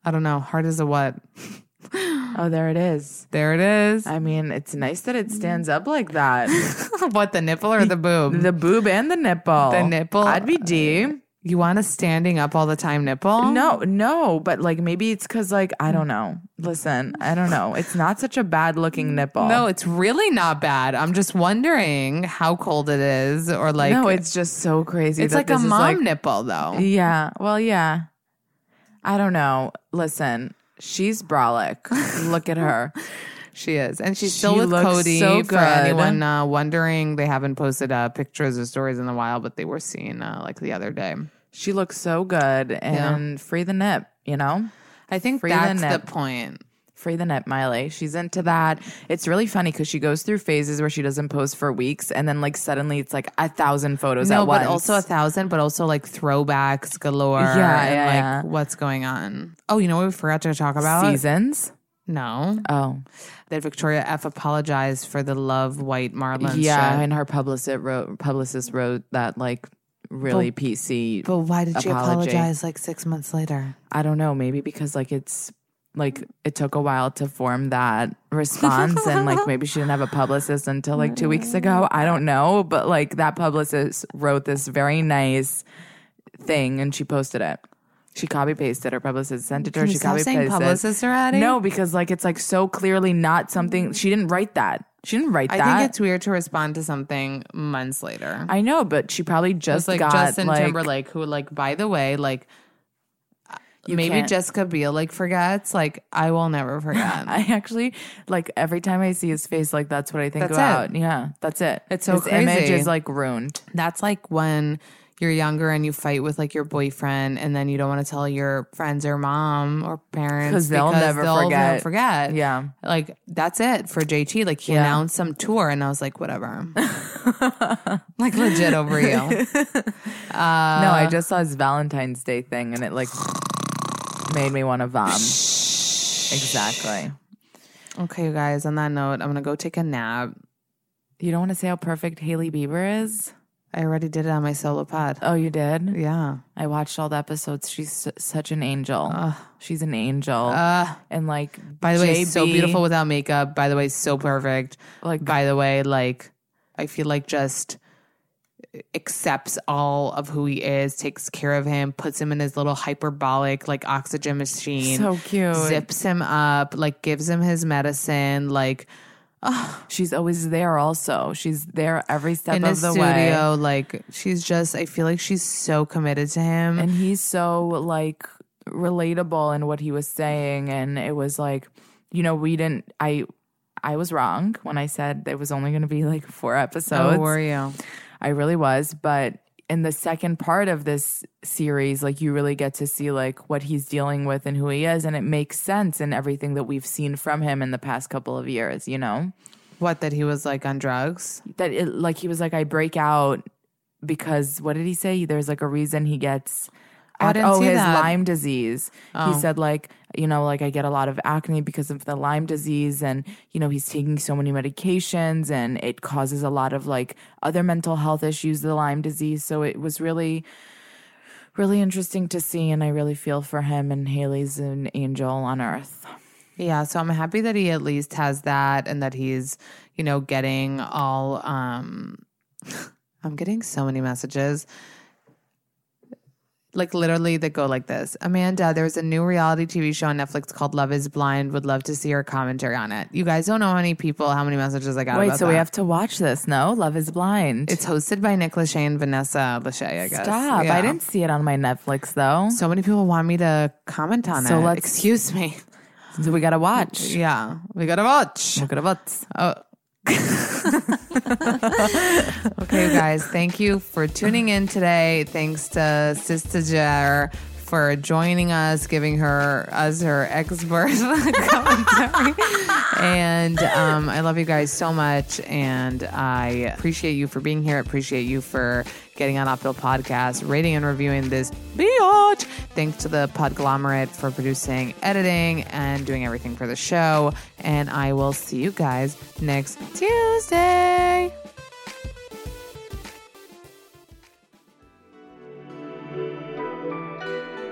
I don't know, hard as a what? Oh, there it is. There it is. I mean, it's nice that it stands up like that. what the nipple or the boob? the boob and the nipple. The nipple? I'd be D. you want a standing up all the time nipple? No, no, but like maybe it's because like I don't know. Listen, I don't know. It's not such a bad looking nipple. No, it's really not bad. I'm just wondering how cold it is, or like no, it's just so crazy. It's like a mom like- nipple, though. Yeah. Well, yeah. I don't know. Listen, she's brolic. Look at her. She is, and she's still She with looks Cody. so For anyone uh, wondering, they haven't posted uh, pictures or stories in a while, but they were seen uh, like the other day. She looks so good and free the nip, you know? I think Free that's the, nip. point. Free the nip, Miley. She's into that. It's really funny because she goes through phases where she doesn't post for weeks and then like suddenly it's like a thousand photos No, at but also a thousand, but also like throwbacks galore. Yeah, and yeah, like yeah. what's going on. Oh, you know what we forgot to talk about? seasons. No, Oh. that Victoria F apologized for the Love White Marlins. yeah, shit. and her publicist wrote publicist wrote that like really PC. but why did she apologize like six months later? I don't know, maybe because like it's like it took a while to form that response and like maybe she didn't have a publicist until like 2 weeks ago. Mm. I don't know, but like that publicist wrote this very nice thing and she posted it. She copy pasted her publicist sent it to her. She copy pasted. publicist already? No, because like it's like so clearly not something she didn't write that. She didn't write I that. I think it's weird to respond to something months later. I know, but she probably Just just like got Justin like, Timberlake, who like by the way, like You maybe can't- Jessica Biel like forgets. Like I will never forget. I actually like every time I see his face, like that's what I think That's about. Yeah, that's it. It's so his image crazy. is like ruined. That's like when you're younger and you fight with like your boyfriend, and then you don't want to tell your friends or mom or parents 'Cause they'll never forget. forget. Yeah. like that's it for JT. Like he Yeah. announced some tour, and I was like, whatever. like legit over you. no, I just saw his Valentine's Day thing, and it like made me want to vom. Exactly. Okay, you guys. On that note, I'm gonna go take a nap. You don't want to say how perfect Hailey Bieber is? I already did it on my solo pod. Oh, you did? Yeah. I watched all the episodes. She's su- such an angel. She's an angel. Uh, and like, by the way, so beautiful without makeup. By the way, so perfect. Like- by the way, like I feel like just accepts all of who he is, takes care of him, puts him in his little hyperbaric like oxygen machine. So cute. Zips him up, like gives him his medicine, like She's always there. Also, she's there every step in of the studio. way. Like she's just I feel like she's so committed to him. and he's so like relatable in what he was saying and it was like you know we didn't i i was wrong when i said there was only going to be like four episodes oh, were you? I really was but in the second part of this series like you really get to see like what he's dealing with and who he is and it makes sense in everything that we've seen from him in the past couple of years you know What that he was like on drugs? that it, like he was like I break out because what did he say? There's like a reason he gets. I didn't oh, his that. Lyme disease. Oh. He said like you know like I get a lot of acne because of the Lyme disease, and you know he's taking so many medications, and it causes a lot of like other mental health issues. The Lyme disease, so it was really. Really interesting to see, and I really feel for him. And Hailey's an angel on earth. Yeah, so I'm happy that he at least has that and that he's, you know, getting all um I'm getting so many messages. Like literally that go like this. Amanda, there's a new reality TV show on Netflix called Love is Blind. Would love to see your commentary on it. You guys don't know how many people, how many messages I got. Wait, so we have to watch this? No, Love is Blind. It's hosted by Nick Lachey and Vanessa Lachey, I guess. Stop! Yeah. I didn't see it on my Netflix though. So many people want me to comment on So it. So let's- Excuse me. So we gotta watch. Yeah, we gotta watch. We gotta watch. Oh. okay, guys, thank you for tuning in today. Thanks to Sister Jer for joining us, giving her us her expert commentary. and um, I love you guys so much, and I appreciate you for being here. Appreciate you for getting on Apple Podcast, rating and reviewing this biatch. Thanks to the Podglomerate for producing, editing, and doing everything for the show. And I will see you guys next Tuesday.